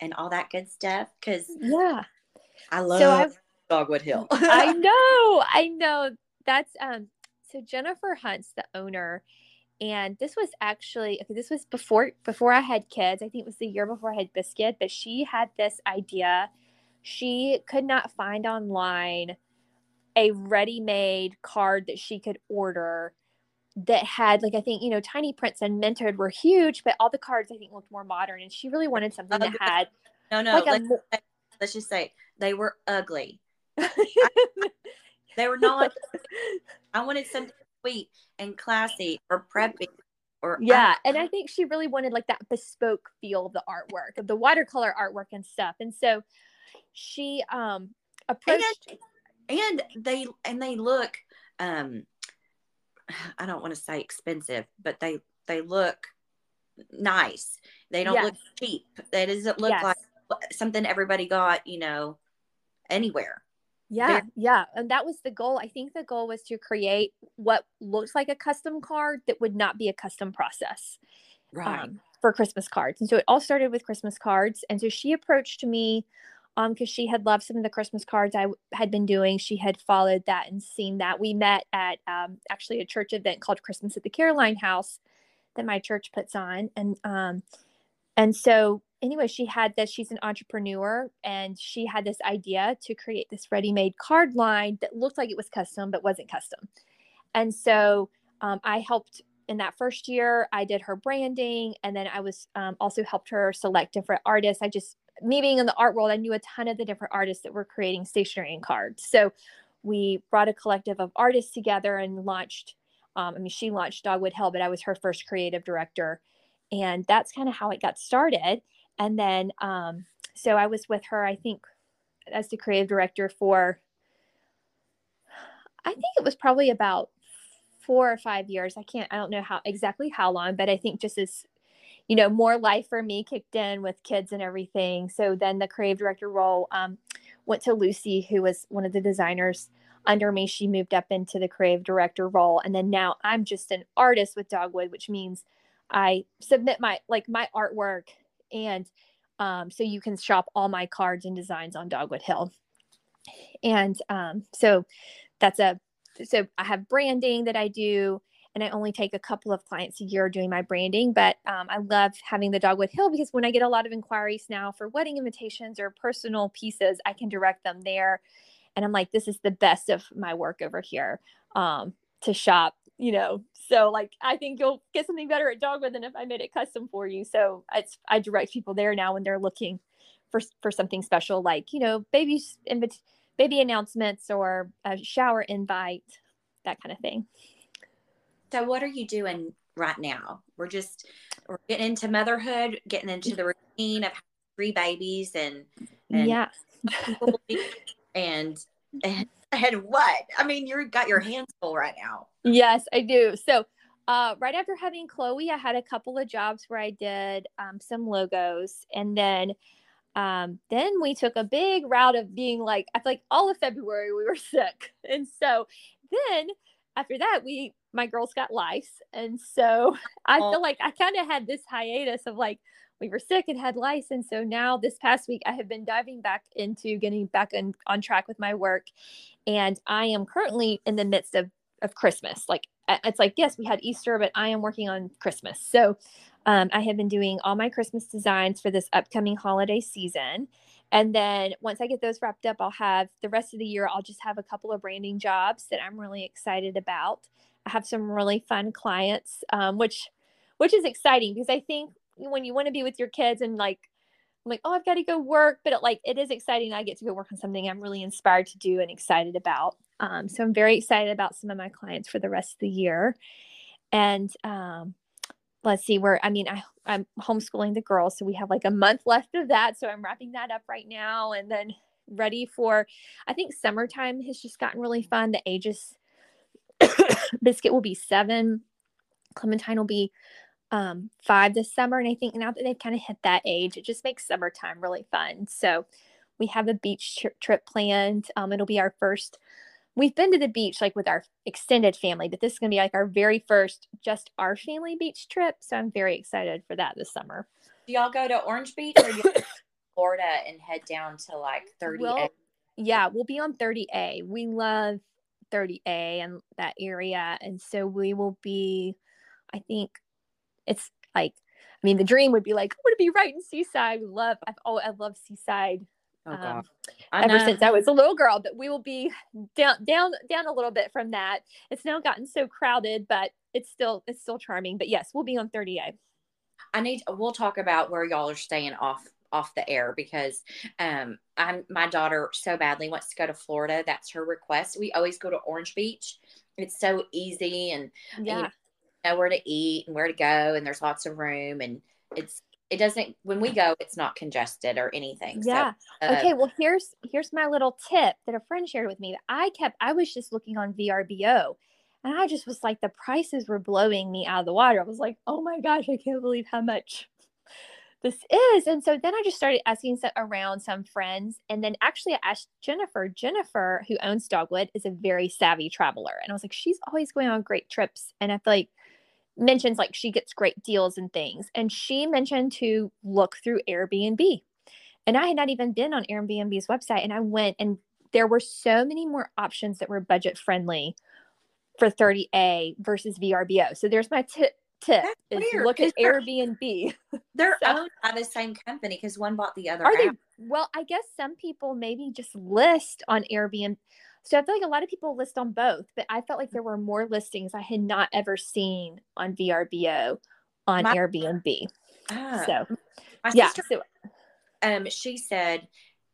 and all that good stuff? Because yeah, I love so Dogwood Hill. I know, I know. That's um. So Jennifer Hunt's the owner, and this was actually okay. This was before before I had kids. I think it was the year before I had Biscuit, but she had this idea. She could not find online a ready-made card that she could order that had like I think you know tiny prints and Minted were huge, but all the cards I think looked more modern, and she really wanted something that had no no. Like let's, a, let's just say they were ugly. I, they were not. I wanted something sweet and classy or preppy or yeah and i think she really wanted like that bespoke feel of the artwork of the watercolor artwork and stuff and so she um approached and, and they and they look um I don't want to say expensive, but they they look nice. They don't yes. look cheap. That doesn't look yes. like something everybody got, you know, anywhere. Yeah, They're- yeah. And that was the goal. I think the goal was to create what looks like a custom card that would not be a custom process. Right. Um, for Christmas cards. And so it all started with Christmas cards. And so she approached me um because she had loved some of the christmas cards I had been doing. She had followed that and seen that. We met at um, actually a church event called christmas at the caroline house that my church puts on. And um and so anyway she had this she's an entrepreneur and she had this idea to create this ready-made card line that looked like it was custom but wasn't custom. And so um, i helped in that first year i did her branding and then i was um, also helped her select different artists. I just me being in the art world, I knew a ton of the different artists that were creating stationery and cards. So we brought a collective of artists together and launched. Um, I mean, she launched Dogwood Hill, but I was her first creative director, and that's kind of how it got started. And then, um, so I was with her, I think, as the creative director for. I think it was probably about four or five years. I can't. I don't know how exactly how long, but I think just as you know, more life for me kicked in with kids and everything. So then the creative director role um, went to Lucy, who was one of the designers under me. She moved up into the creative director role. And then now I'm just an artist with Dogwood, which means I submit my like my artwork and um, so you can shop all my cards and designs on Dogwood Hill. And um, so that's a so I have branding that I do and I only take a couple of clients a year doing my branding. But um, I love having the Dogwood Hill because when I get a lot of inquiries now for wedding invitations or personal pieces, I can direct them there. And I'm like, this is the best of my work over here um, to shop, you know. So like, I think you'll get something better at Dogwood than if I made it custom for you. So it's I direct people there now when they're looking for for something special, like you know, baby baby announcements or a shower invite, that kind of thing. So, what are you doing right now? We're just we're getting into motherhood, getting into the routine of three babies, and, and yeah, and and, and what? I mean, you've got your hands full right now. Yes, I do. So uh, right after having Chloe, I had a couple of jobs where I did um, some logos, and then um, then we took a big route of being like I feel like all of February we were sick, and so then after that we my girls got lice, and so I oh. feel like I kind of had this hiatus of like we were sick and had lice, and so now this past week I have been diving back into getting back on, on track with my work, and I am currently in the midst of of Christmas. Like it's like yes, we had Easter, but I am working on Christmas. So um, I have been doing all my Christmas designs for this upcoming holiday season. And then once I get those wrapped up, I'll have the rest of the year, I'll just have a couple of branding jobs that I'm really excited about. Have some really fun clients, um, which which is exciting because I think when you want to be with your kids and like I'm like, oh, I've got to go work, but it, like it is exciting. I get to go work on something I'm really inspired to do and excited about. Um, so I'm very excited about some of my clients for the rest of the year. And um, let's see where I mean I I'm homeschooling the girls, so we have like a month left of that. So I'm wrapping that up right now, and then ready for. I think summertime has just gotten really fun. The ages, Biscuit will be seven, Clementine will be um, five this summer, and I think now that they've kind of hit that age, it just makes summertime really fun. So we have a beach trip planned. Um, it'll be our first we've been to the beach like with our extended family, but this is going to be like our very first just our family beach trip. So I'm very excited for that this summer. Do y'all go to Orange Beach or you Florida and head down to like 30A? We'll, yeah, we'll be on 30A. We love 30A and that area. And so we will be, I think it's like, I mean, the dream would be like, I want to be right in Seaside. Love, I've, oh, I love Seaside Oh, um, ever since I was a little girl, but we will be down, down, down a little bit from that. It's now gotten so crowded, but it's still, it's still charming. But yes, we'll be on 30A. I need, we'll talk about where y'all are staying off off the air because um I'm my daughter so badly wants to go to Florida. That's her request. We always go to Orange Beach. It's so easy and yeah. And you know where to eat and where to go and there's lots of room and it's it doesn't when we go it's not congested or anything yeah so, uh, okay well here's here's my little tip that a friend shared with me that i kept i was just looking on vrbo and i just was like the prices were blowing me out of the water i was like oh my gosh i can't believe how much this is and so then i just started asking around some friends and then actually i asked jennifer jennifer who owns dogwood is a very savvy traveler and i was like she's always going on great trips and i feel like mentions like she gets great deals and things. And she mentioned to look through Airbnb. And I had not even been on Airbnb's website. And I went and there were so many more options that were budget friendly for 30A versus VRBO. So there's my tip tip is look at Airbnb. They're so, owned by the same company because one bought the other. Are they? Well, I guess some people maybe just list on Airbnb. So I feel like a lot of people list on both, but I felt like there were more listings I had not ever seen on VRBO on my, Airbnb. Uh, so yeah, sister, so, um, she said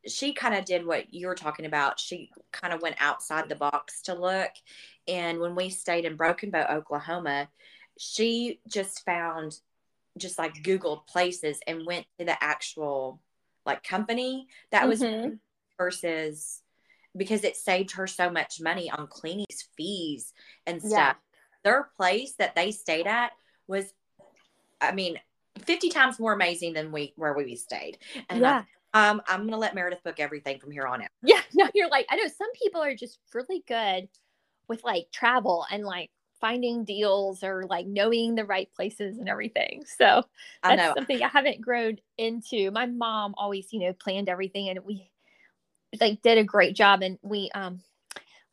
she kind of did what you were talking about. She kind of went outside the box to look, and when we stayed in Broken Bow, Oklahoma, she just found just like Googled places and went to the actual like company that mm-hmm. was versus because it saved her so much money on cleaning's fees and stuff. Yeah. Their place that they stayed at was, I mean, 50 times more amazing than we where we stayed. And yeah. I, um, I'm gonna let Meredith book everything from here on out. Yeah, no, you're like, I know some people are just really good with like travel and like finding deals or like knowing the right places and everything. So that's something I haven't grown into. My mom always, you know, planned everything and we like did a great job and we um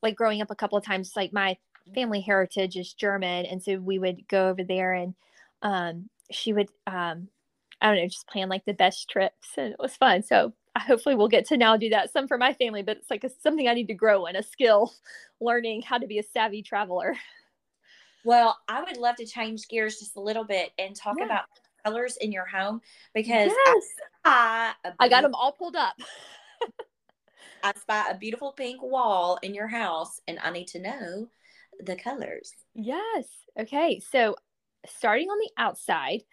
like growing up a couple of times like my family heritage is german and so we would go over there and um she would um i don't know just plan like the best trips and it was fun so hopefully we'll get to now do that some for my family but it's like a, something i need to grow in a skill learning how to be a savvy traveler well i would love to change gears just a little bit and talk yeah. about colors in your home because yes. I, I got them all pulled up I spy a beautiful pink wall in your house and I need to know the colors. Yes. Okay. So starting on the outside,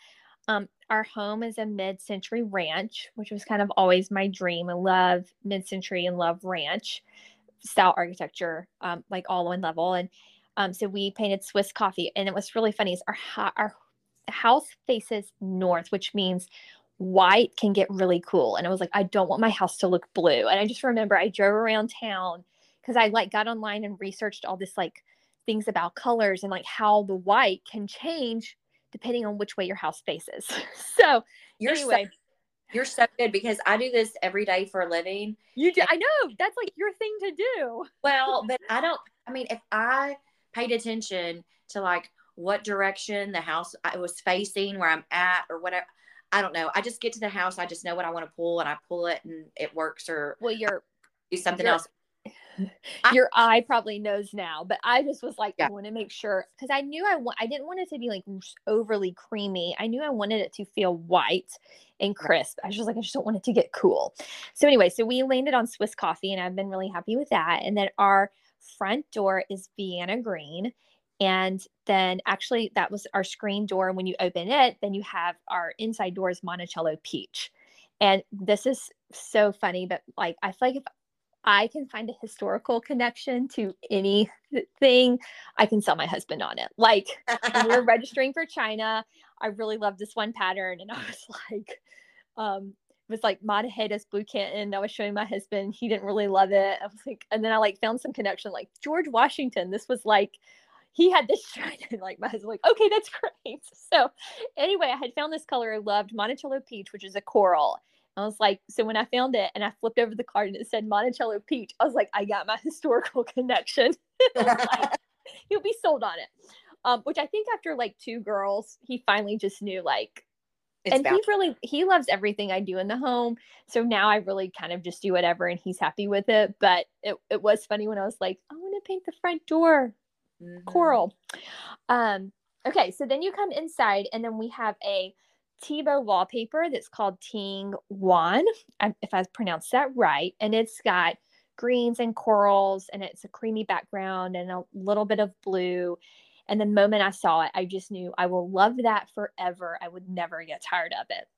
Um, our home is a mid-century ranch, which was kind of always my dream. I love mid-century and love ranch style architecture, um, like all one level. And um, so we painted Swiss coffee, and it was really funny. Is our our house faces north, which means white can get really cool. And I was like, I don't want my house to look blue. And I just remember I drove around town because I like got online and researched all this like things about colors and like how the white can change depending on which way your house faces. so you're anyway. So, you're so good because I do this every day for a living. You do. I know that's like your thing to do. Well, but I don't. I mean, if I paid attention to like what direction the house I was facing, where I'm at, or whatever, I don't know. I just get to the house. I just know what I want to pull, and I pull it, and it works. Or well, you're do something else. your eye probably knows now, but I just was like, yeah. I want to make sure because I knew I want, I didn't want it to be like overly creamy. I knew I wanted it to feel white and crisp. I was just like, I just don't want it to get cool. So anyway, so we landed on Swiss coffee and I've been really happy with that. And then our front door is Vienna green. And then actually that was our screen door. And when you open it, then you have our inside door is Monticello peach. And this is so funny, but like I feel like if I can find a historical connection to anything, I can sell my husband on it. Like we're registering for China. I really love this one pattern. And I was like, um, was like Mottahedeh Blue Canton. I was showing my husband. He didn't really love it. I was like, and then I like found some connection, like George Washington. This was like, he had this China. Like my husband, like, okay, that's great. So anyway, I had found this color I loved, Monticello Peach, which is a coral. I was like, so when I found it and I flipped over the card and it said Monticello Peach, I was like, I got my historical connection. like, he'll be sold on it. Um, which I think after like two girls, he finally just knew like, it's and he really he loves everything I do in the home. So now I really kind of just do whatever and he's happy with it. But it, it was funny when I was like, I want to paint the front door mm-hmm. coral. Um, okay, so then you come inside and then we have a Thibaut wallpaper that's called Ting Wan, if I pronounced that right. And it's got greens and corals, and it's a creamy background and a little bit of blue. And the moment I saw it, I just knew I will love that forever. I would never get tired of it.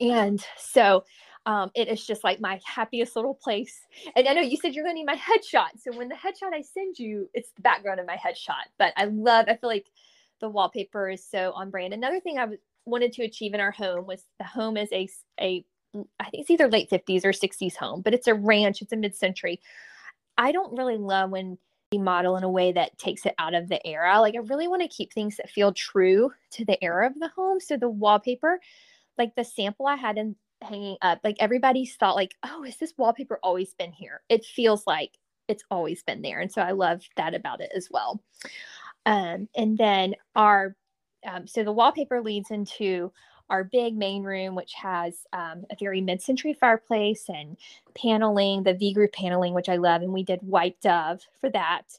And so um, it is just like my happiest little place. And I know you said you're going to need my headshot. So when the headshot I send you, it's the background of my headshot. But I love, I feel like the wallpaper is so on brand. Another thing I wanted to achieve in our home was the home is a a I think it's either late 50s or 60s home, but it's a ranch, it's a mid-century. I don't really love when model in a way that takes it out of the era. Like I really want to keep things that feel true to the era of the home. So the wallpaper, like the sample I had in hanging up, like everybody's thought like, oh, is this wallpaper always been here? It feels like it's always been there. And so I love that about it as well. Um, and then our um, so the wallpaper leads into our big main room, which has um, a very mid-century fireplace and paneling, the V groove paneling, which I love, and we did white dove for that.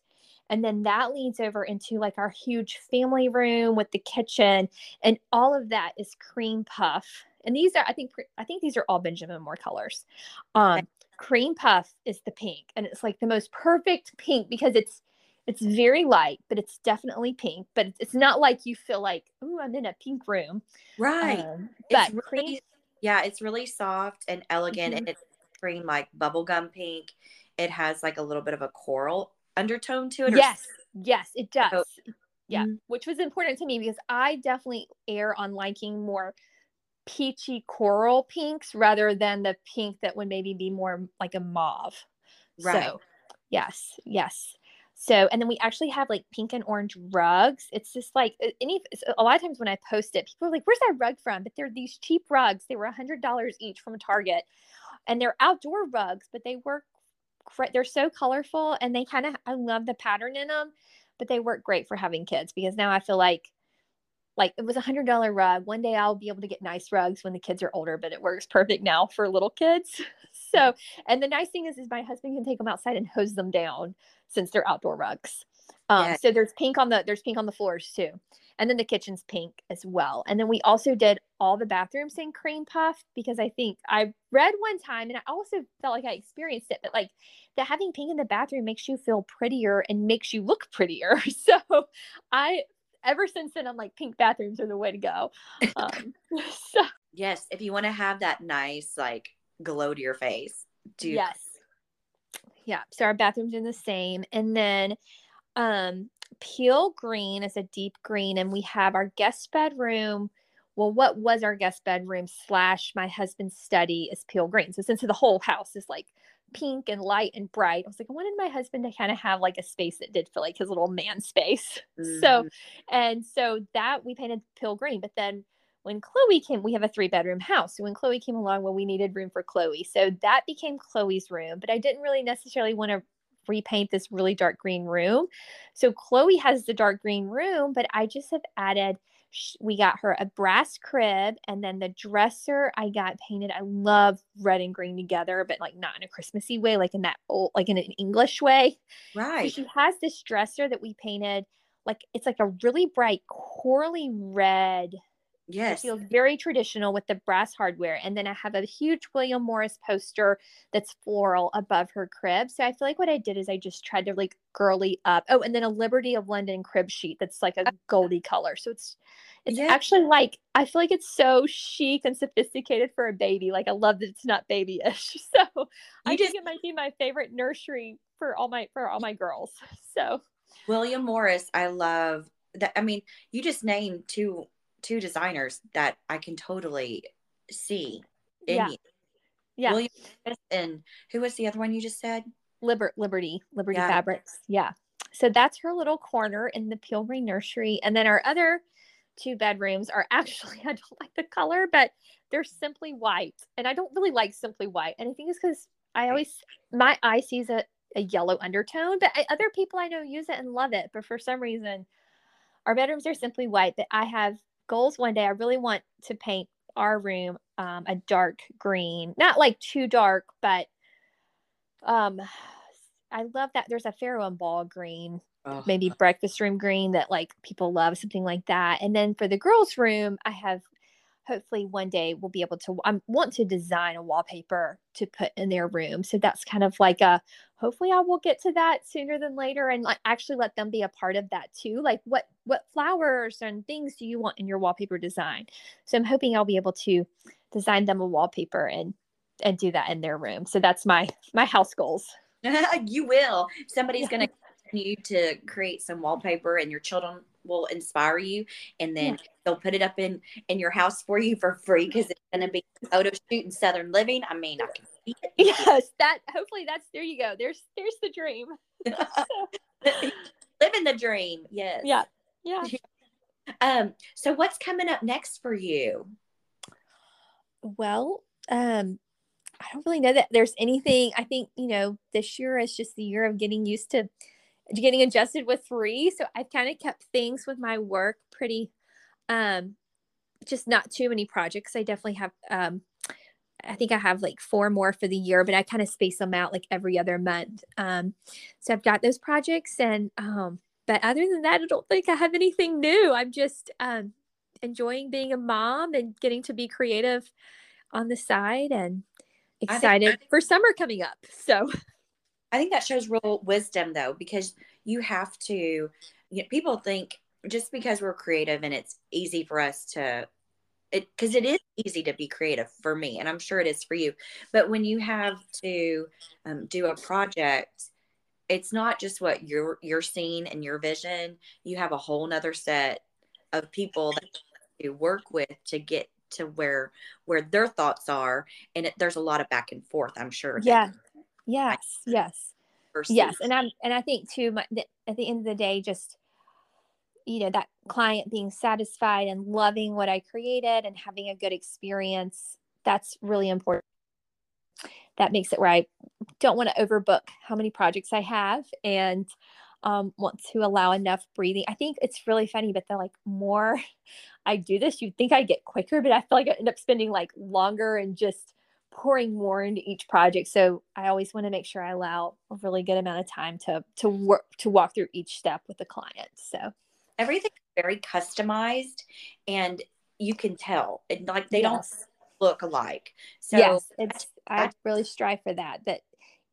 And then that leads over into like our huge family room with the kitchen, and all of that is cream puff. And these are, I think, I think these are all Benjamin Moore colors. Um, cream puff is the pink, and it's like the most perfect pink because it's it's very light, but it's definitely pink. But it's not like you feel like, oh, I'm in a pink room. Right. Um, but it's really, yeah, it's really soft and elegant, mm-hmm. and it's cream like bubblegum pink. It has like a little bit of a coral undertone to it. Yes, yes, it does. So, yeah, mm-hmm. which was important to me because I definitely err on liking more peachy coral pinks rather than the pink that would maybe be more like a mauve. Right. So, yes, yes. So, and then we actually have like pink and orange rugs. It's just like any, a lot of times when I post it, people are like, where's that rug from? But they're these cheap rugs. They were a hundred dollars each from Target and they're outdoor rugs, but they work. They're so colorful and they kind of, I love the pattern in them, but they work great for having kids because now I feel like like it was a hundred dollar rug. One day I'll be able to get nice rugs when the kids are older, but it works perfect now for little kids. so, and the nice thing is, is my husband can take them outside and hose them down since they're outdoor rugs. Um, yeah. So there's pink on the there's pink on the floors too, and then the kitchen's pink as well. And then we also did all the bathrooms in cream puff because I think I read one time, and I also felt like I experienced it, but like that having pink in the bathroom makes you feel prettier and makes you look prettier. So I ever since then, I'm like, pink bathrooms are the way to go. Um, so yes, if you want to have that nice like glow to your face, do yes, yeah. So our bathrooms are the same, and then um Peale green is a deep green, and we have our guest bedroom. Well, what was our guest bedroom slash my husband's study is Peale green. So since the whole house is like pink and light and bright. I was like, I wanted my husband to kind of have like a space that did feel like his little man space. Mm-hmm. So, and so that we painted Peale green. But then when Chloe came, we have a three bedroom house. So when Chloe came along, well, we needed room for Chloe. So that became Chloe's room. But I didn't really necessarily want to repaint this really dark green room. So Chloe has the dark green room, but I just have added we got her a brass crib and then the dresser I got painted. I love red and green together, but like not in a Christmassy way, like in that old, like in an English way. Right. So she has this dresser that we painted. Like it's like a really bright corally red Yes. It feels very traditional with the brass hardware. And then I have a huge William Morris poster that's floral above her crib. So I feel like what I did is I just tried to like girly up. Oh, and then a Liberty of London crib sheet that's like a goldy color. So it's it's yeah. actually like I feel like it's so chic and sophisticated for a baby. Like I love that it's not babyish. So you I just, think it might be my favorite nursery for all my for all my girls. So William Morris, I love that. I mean, you just named two two designers that I can totally see in yeah. you. Yeah. William and who was the other one you just said? Liber- Liberty, Liberty yeah. Fabrics. Yeah. So that's her little corner in the Peale Green Nursery. And then our other two bedrooms are actually, I don't like the color, but they're simply white. And I don't really like simply white. And I think it's because I always, my eye sees a, a yellow undertone, but I, other people I know use it and love it. But for some reason, our bedrooms are simply white. But I have goals one day, I really want to paint our room um, a dark green, not like too dark, but um, I love that there's a Farrow and Ball green, oh. maybe breakfast room green that like people love, something like that. And then for the girls' room, I have hopefully one day we'll be able to i want to design a wallpaper to put in their room. So that's kind of like a hopefully i will get to that sooner than later and like actually let them be a part of that too. Like what what flowers and things do you want in your wallpaper design? So i'm hoping i'll be able to design them a wallpaper and and do that in their room. So that's my my house goals. You will. Somebody's going to continue to create some wallpaper and your children will inspire you and then yeah. they'll put it up in in your house for you for free because it's going to be photo shoot in southern living. I mean i can see it. Yes that hopefully that's there you go. There's there's the dream. Living the dream yes. Yeah yeah. Um so what's coming up next for you? Well um I don't really know that there's anything. I think, you know, this year is just the year of getting used to getting adjusted with three. So I've kind of kept things with my work pretty, um, just not too many projects. I definitely have, um, I think I have like four more for the year, but I kind of space them out like every other month. Um, so I've got those projects and, um, but other than that, I don't think I have anything new. I'm just, um, enjoying being a mom and getting to be creative on the side and excited think, for summer coming up. So I think that shows real wisdom though, because you have to, you know, people think just because we're creative and it's easy for us to, it, because it is easy to be creative for me, and I'm sure it is for you. But when you have to um, do a project, it's not just what you're you're seeing and your vision. You have a whole nother set of people that you work with to get to where where their thoughts are, and it, there's a lot of back and forth. I'm sure. Yeah, Yes, yes, yes, and I'm and I think too. My, at the end of the day, just you know that client being satisfied and loving what I created and having a good experience. That's really important. That makes it where I don't want to overbook how many projects I have and um, want to allow enough breathing. I think it's really funny, but the like more I do this, you'd think I get quicker, but I feel like I end up spending like longer and just pouring more into each project so i always want to make sure i allow a really good amount of time to to work to walk through each step with the client so everything's very customized and you can tell and like they yes. don't look alike so yes it's i really strive for that that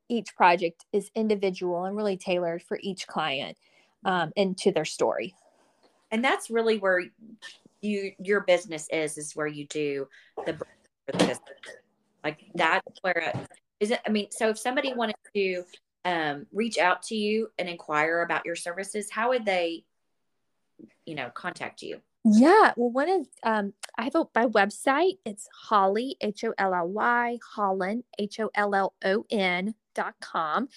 each project is individual and really tailored for each client um, and to their story and that's really where you your business is is where you do the business. Like that's where is it i mean so if somebody wanted to um, reach out to you and inquire about your services how would they you know contact you? Yeah well one of um i have a my website it's holly h-o-l-l-y hollon h-o-l-l-o-n dot com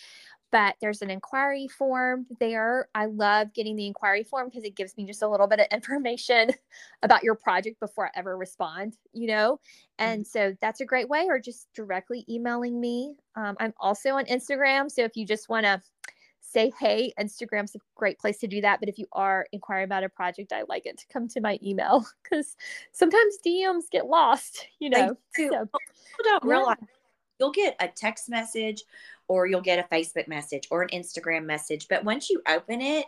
but there's an inquiry form there. I love getting the inquiry form because it gives me just a little bit of information about your project before I ever respond, you know? And mm-hmm. so that's a great way, or just directly emailing me. Um, I'm also on Instagram. So if you just want to say hey, Instagram's a great place to do that. But if you are inquiring about a project, I like it to come to my email because sometimes DMs get lost, you know? So, People don't realize you'll get a text message or you'll get a Facebook message or an Instagram message. But once you open it,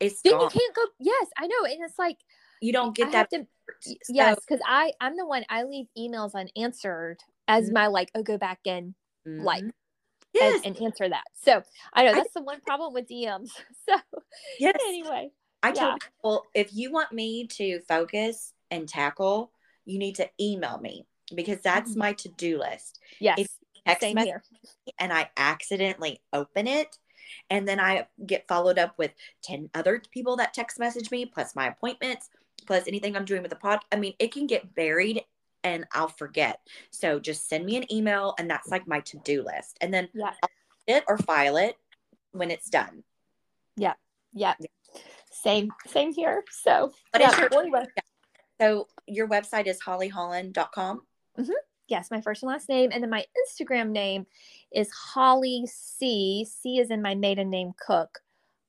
it's then gone. you can't go. Yes, I know, and it's like you don't get I that. To, yes, because I I'm the one I leave emails unanswered as mm-hmm. my like oh go back and mm-hmm. like yes. and, and, answer that. So I know that's I, the one problem with DMs. So yes. Anyway, I yeah. tell people if you want me to focus and tackle, you need to email me because that's mm-hmm. my to do list. Yes. If text Same here. and I accidentally open it, and then I get followed up with 10 other people that text message me, plus my appointments, plus anything I'm doing with the pod. I mean, it can get buried and I'll forget. So just send me an email, and that's like my to do list. And then yeah. It or file it when it's done. Yeah. Yeah. Same, same here. So, but yeah, your, so your website is hollyhollon.com. Mm-hmm yes, my first and last name. And then my Instagram name is Holly C. C is in my maiden name, Cook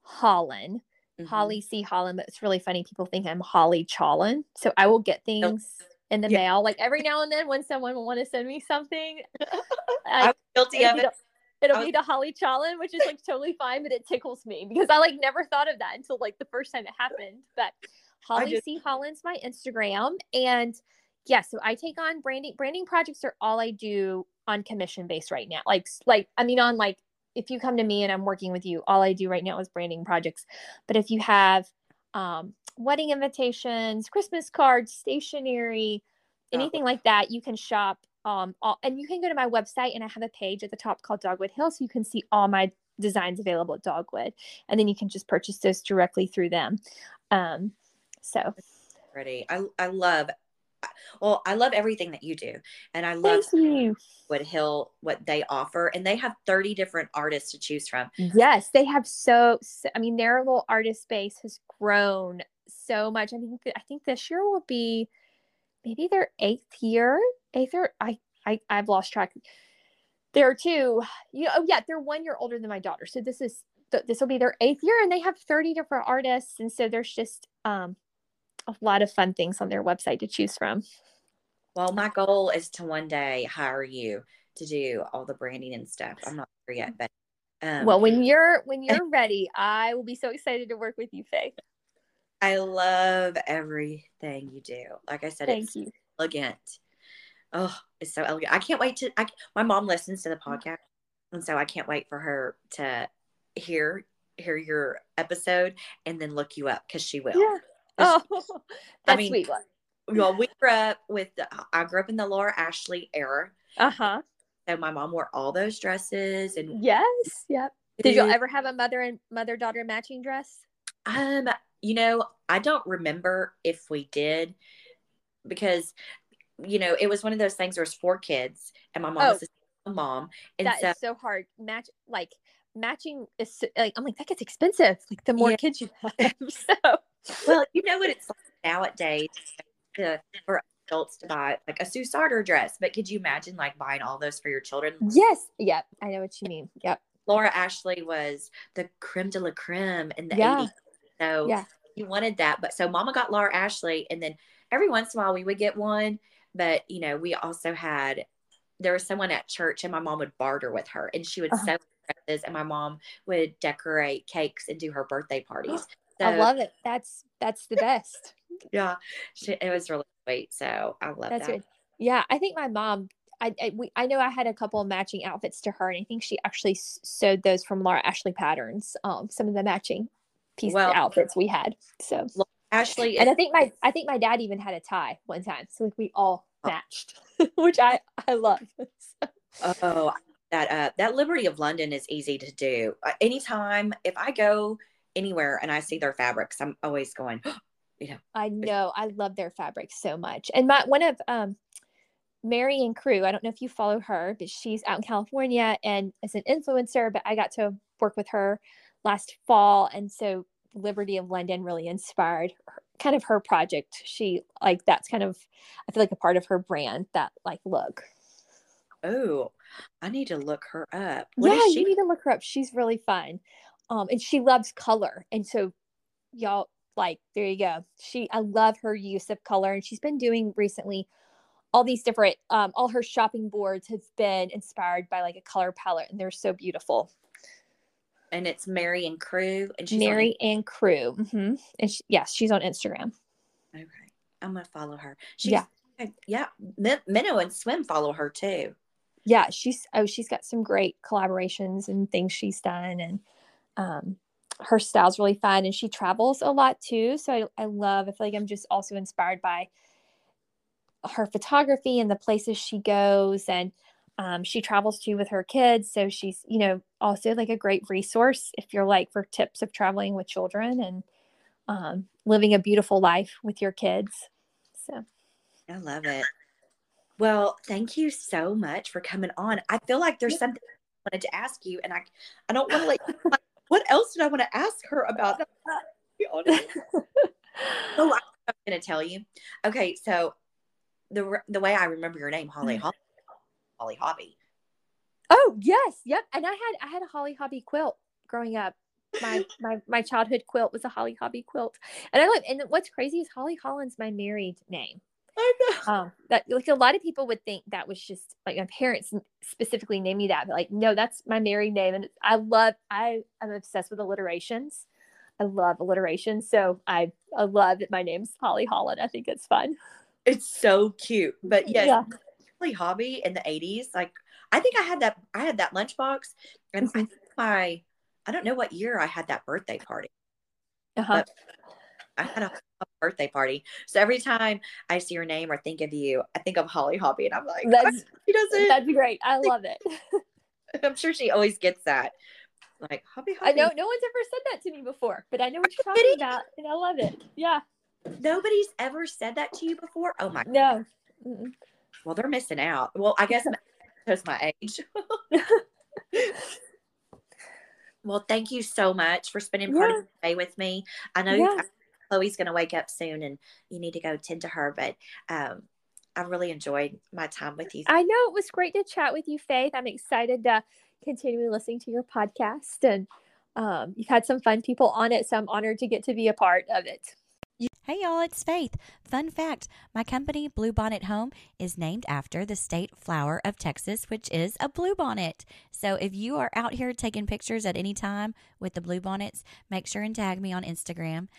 Hollon. Mm-hmm. Holly C. Hollon, but it's really funny. People think I'm Holly Challen. So I will get things in the yeah. mail. Like every now and then when someone will want to send me something. I'm guilty of it. It'll was... be to Holly Challen, which is like totally fine, but it tickles me because I like never thought of that until like the first time it happened. But Holly just... C. Hollon's my Instagram. And yeah, so I take on branding. Branding projects are all I do on commission based right now. Like, like I mean, on like if you come to me and I'm working with you, all I do right now is branding projects. But if you have um, wedding invitations, Christmas cards, stationery, anything oh. like that, you can shop. Um, all, and you can go to my website, and I have a page at the top called Dogwood Hill, so you can see all my designs available at Dogwood, and then you can just purchase those directly through them. Um, so, ready. I I love well, I love everything that you do, and I love what Hill what they offer, and they have thirty different artists to choose from. Yes, they have so. so I mean, their little artist base has grown so much. I think I think this year will be maybe their eighth year, eighth or I I I've lost track. There are two. You know, oh yeah, they're one year older than my daughter, so this is this will be their eighth year, and they have thirty different artists, and so there's just um a lot of fun things on their website to choose from. Well, my goal is to one day hire you to do all the branding and stuff. I'm not sure yet, but um, well, when you're when you're ready, I will be so excited to work with you, Faye. I love everything you do. Like I said, Thank it's you. elegant. Oh, it's so elegant. I can't wait to. I, my mom listens to the podcast, and so I can't wait for her to hear hear your episode and then look you up because she will. Yeah. Oh, that's I mean, sweet. Well, we grew up with, the, I grew up in the Laura Ashley era. Uh huh. So my mom wore all those dresses and yes, yep. Did you ever have a mother and mother daughter matching dress? Um, you know, I don't remember if we did because you know it was one of those things. There was four kids, and my mom oh, was a mom, and that so, is so hard. Match like matching is like I'm like that gets expensive. Like the more yeah. kids you have, so well, you know what it's like nowadays to, for adults to buy like a Sue Sartor dress, but could you imagine like buying all those for your children? Yes. Yep. I know what you mean. Yep. Laura Ashley was the creme de la creme in the yeah. 80s. So yeah. you wanted that. But so mama got Laura Ashley and then every once in a while we would get one. But you know, we also had there was someone at church and my mom would barter with her and she would uh-huh. sew dresses and my mom would decorate cakes and do her birthday parties. So, I love it. That's that's the best. yeah, she, it was really sweet. So I love that's that. Good. Yeah, I think my mom. I I, we, I know I had a couple of matching outfits to her, and I think she actually sewed those from Laura Ashley patterns. Um, some of the matching pieces well, outfits we had. So Ashley, and I think my I think my dad even had a tie one time, so like we all oh. matched, which I I love. oh, that uh that Liberty of London is easy to do. Uh, anytime if I go anywhere and I see their fabrics, I'm always going. you know, I know I love their fabrics so much, and my one of um Marion Crew. I don't know if you follow her, but she's out in California and is an influencer. But I got to work with her last fall, and so Liberty of London really inspired her, kind of her project. She like that's kind of I feel like a part of her brand that like look. Oh, I need to look her up. What yeah, you need to look her up. She's really fun. Um, and she loves color. And so y'all like there you go. She I love her use of color. And she's been doing recently all these different um, all her shopping boards have been inspired by like a color palette and they're so beautiful and it's mary and crew and she's mary on... and crew mm-hmm. and she, yes she's on instagram okay i'm gonna follow her she's, yeah yeah minnow and swim follow her too yeah she's oh she's got some great collaborations and things she's done and um her style's really fun and she travels a lot too. So I, I love i feel like i'm just also inspired by her photography and the places she goes and um, she travels to with her kids. So she's you know also like a great resource if you're like for tips of traveling with children and um, living a beautiful life with your kids. So. I love it. Well thank you so much for coming on. I feel like there's something i wanted to ask you and i i don't want to like what else did i want to ask her about oh i'm going to tell you okay so the the way I remember your name, Holly mm. Holly Hobbie. Oh yes, yep. And I had I had a Holly Hobbie quilt growing up. My my my childhood quilt was a Holly Hobbie quilt, and I love. And what's crazy is Holly Hollon's my married name. I know. Um, that like a lot of people would think that was just like my parents specifically named me that, but like no, that's my married name, and I love. I am obsessed with alliterations. I love alliterations, so I I love that my name's Holly Hollon. I think it's fun. It's so cute. But yes, yeah. Really hobby in the 80s. Like I think I had that I had that lunchbox and mm-hmm. I think my I don't know what year I had that birthday party. Uh-huh. I had a, birthday party. So every time I see your name or think of you, I think of Holly Hobbie and I'm like, ah, that's, she doesn't That'd be great. I love it. I'm sure she always gets that. Like hobby, hobby. I know no one's ever said that to me before, but I know what you're talking about and I love it. Yeah. Nobody's ever said that to you before. Oh my no. God. Well, they're missing out. Well, I guess that's my age. well, thank you so much for spending part yeah. of the day with me. I know yeah. Chloe's going to wake up soon, and you need to go tend to her. But um, I really enjoyed my time with you. I know it was great to chat with you, Faith. I'm excited to continue listening to your podcast, and um, you've had some fun people on it, so I'm honored to get to be a part of it. Hey y'all, it's Faith. Fun fact my company, Bluebonnet Home, is named after the state flower of Texas, which is a bluebonnet. So if you are out here taking pictures at any time with the bluebonnets, make sure and tag me on Instagram.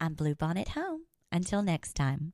I'm Bluebonnet Home. Until next time.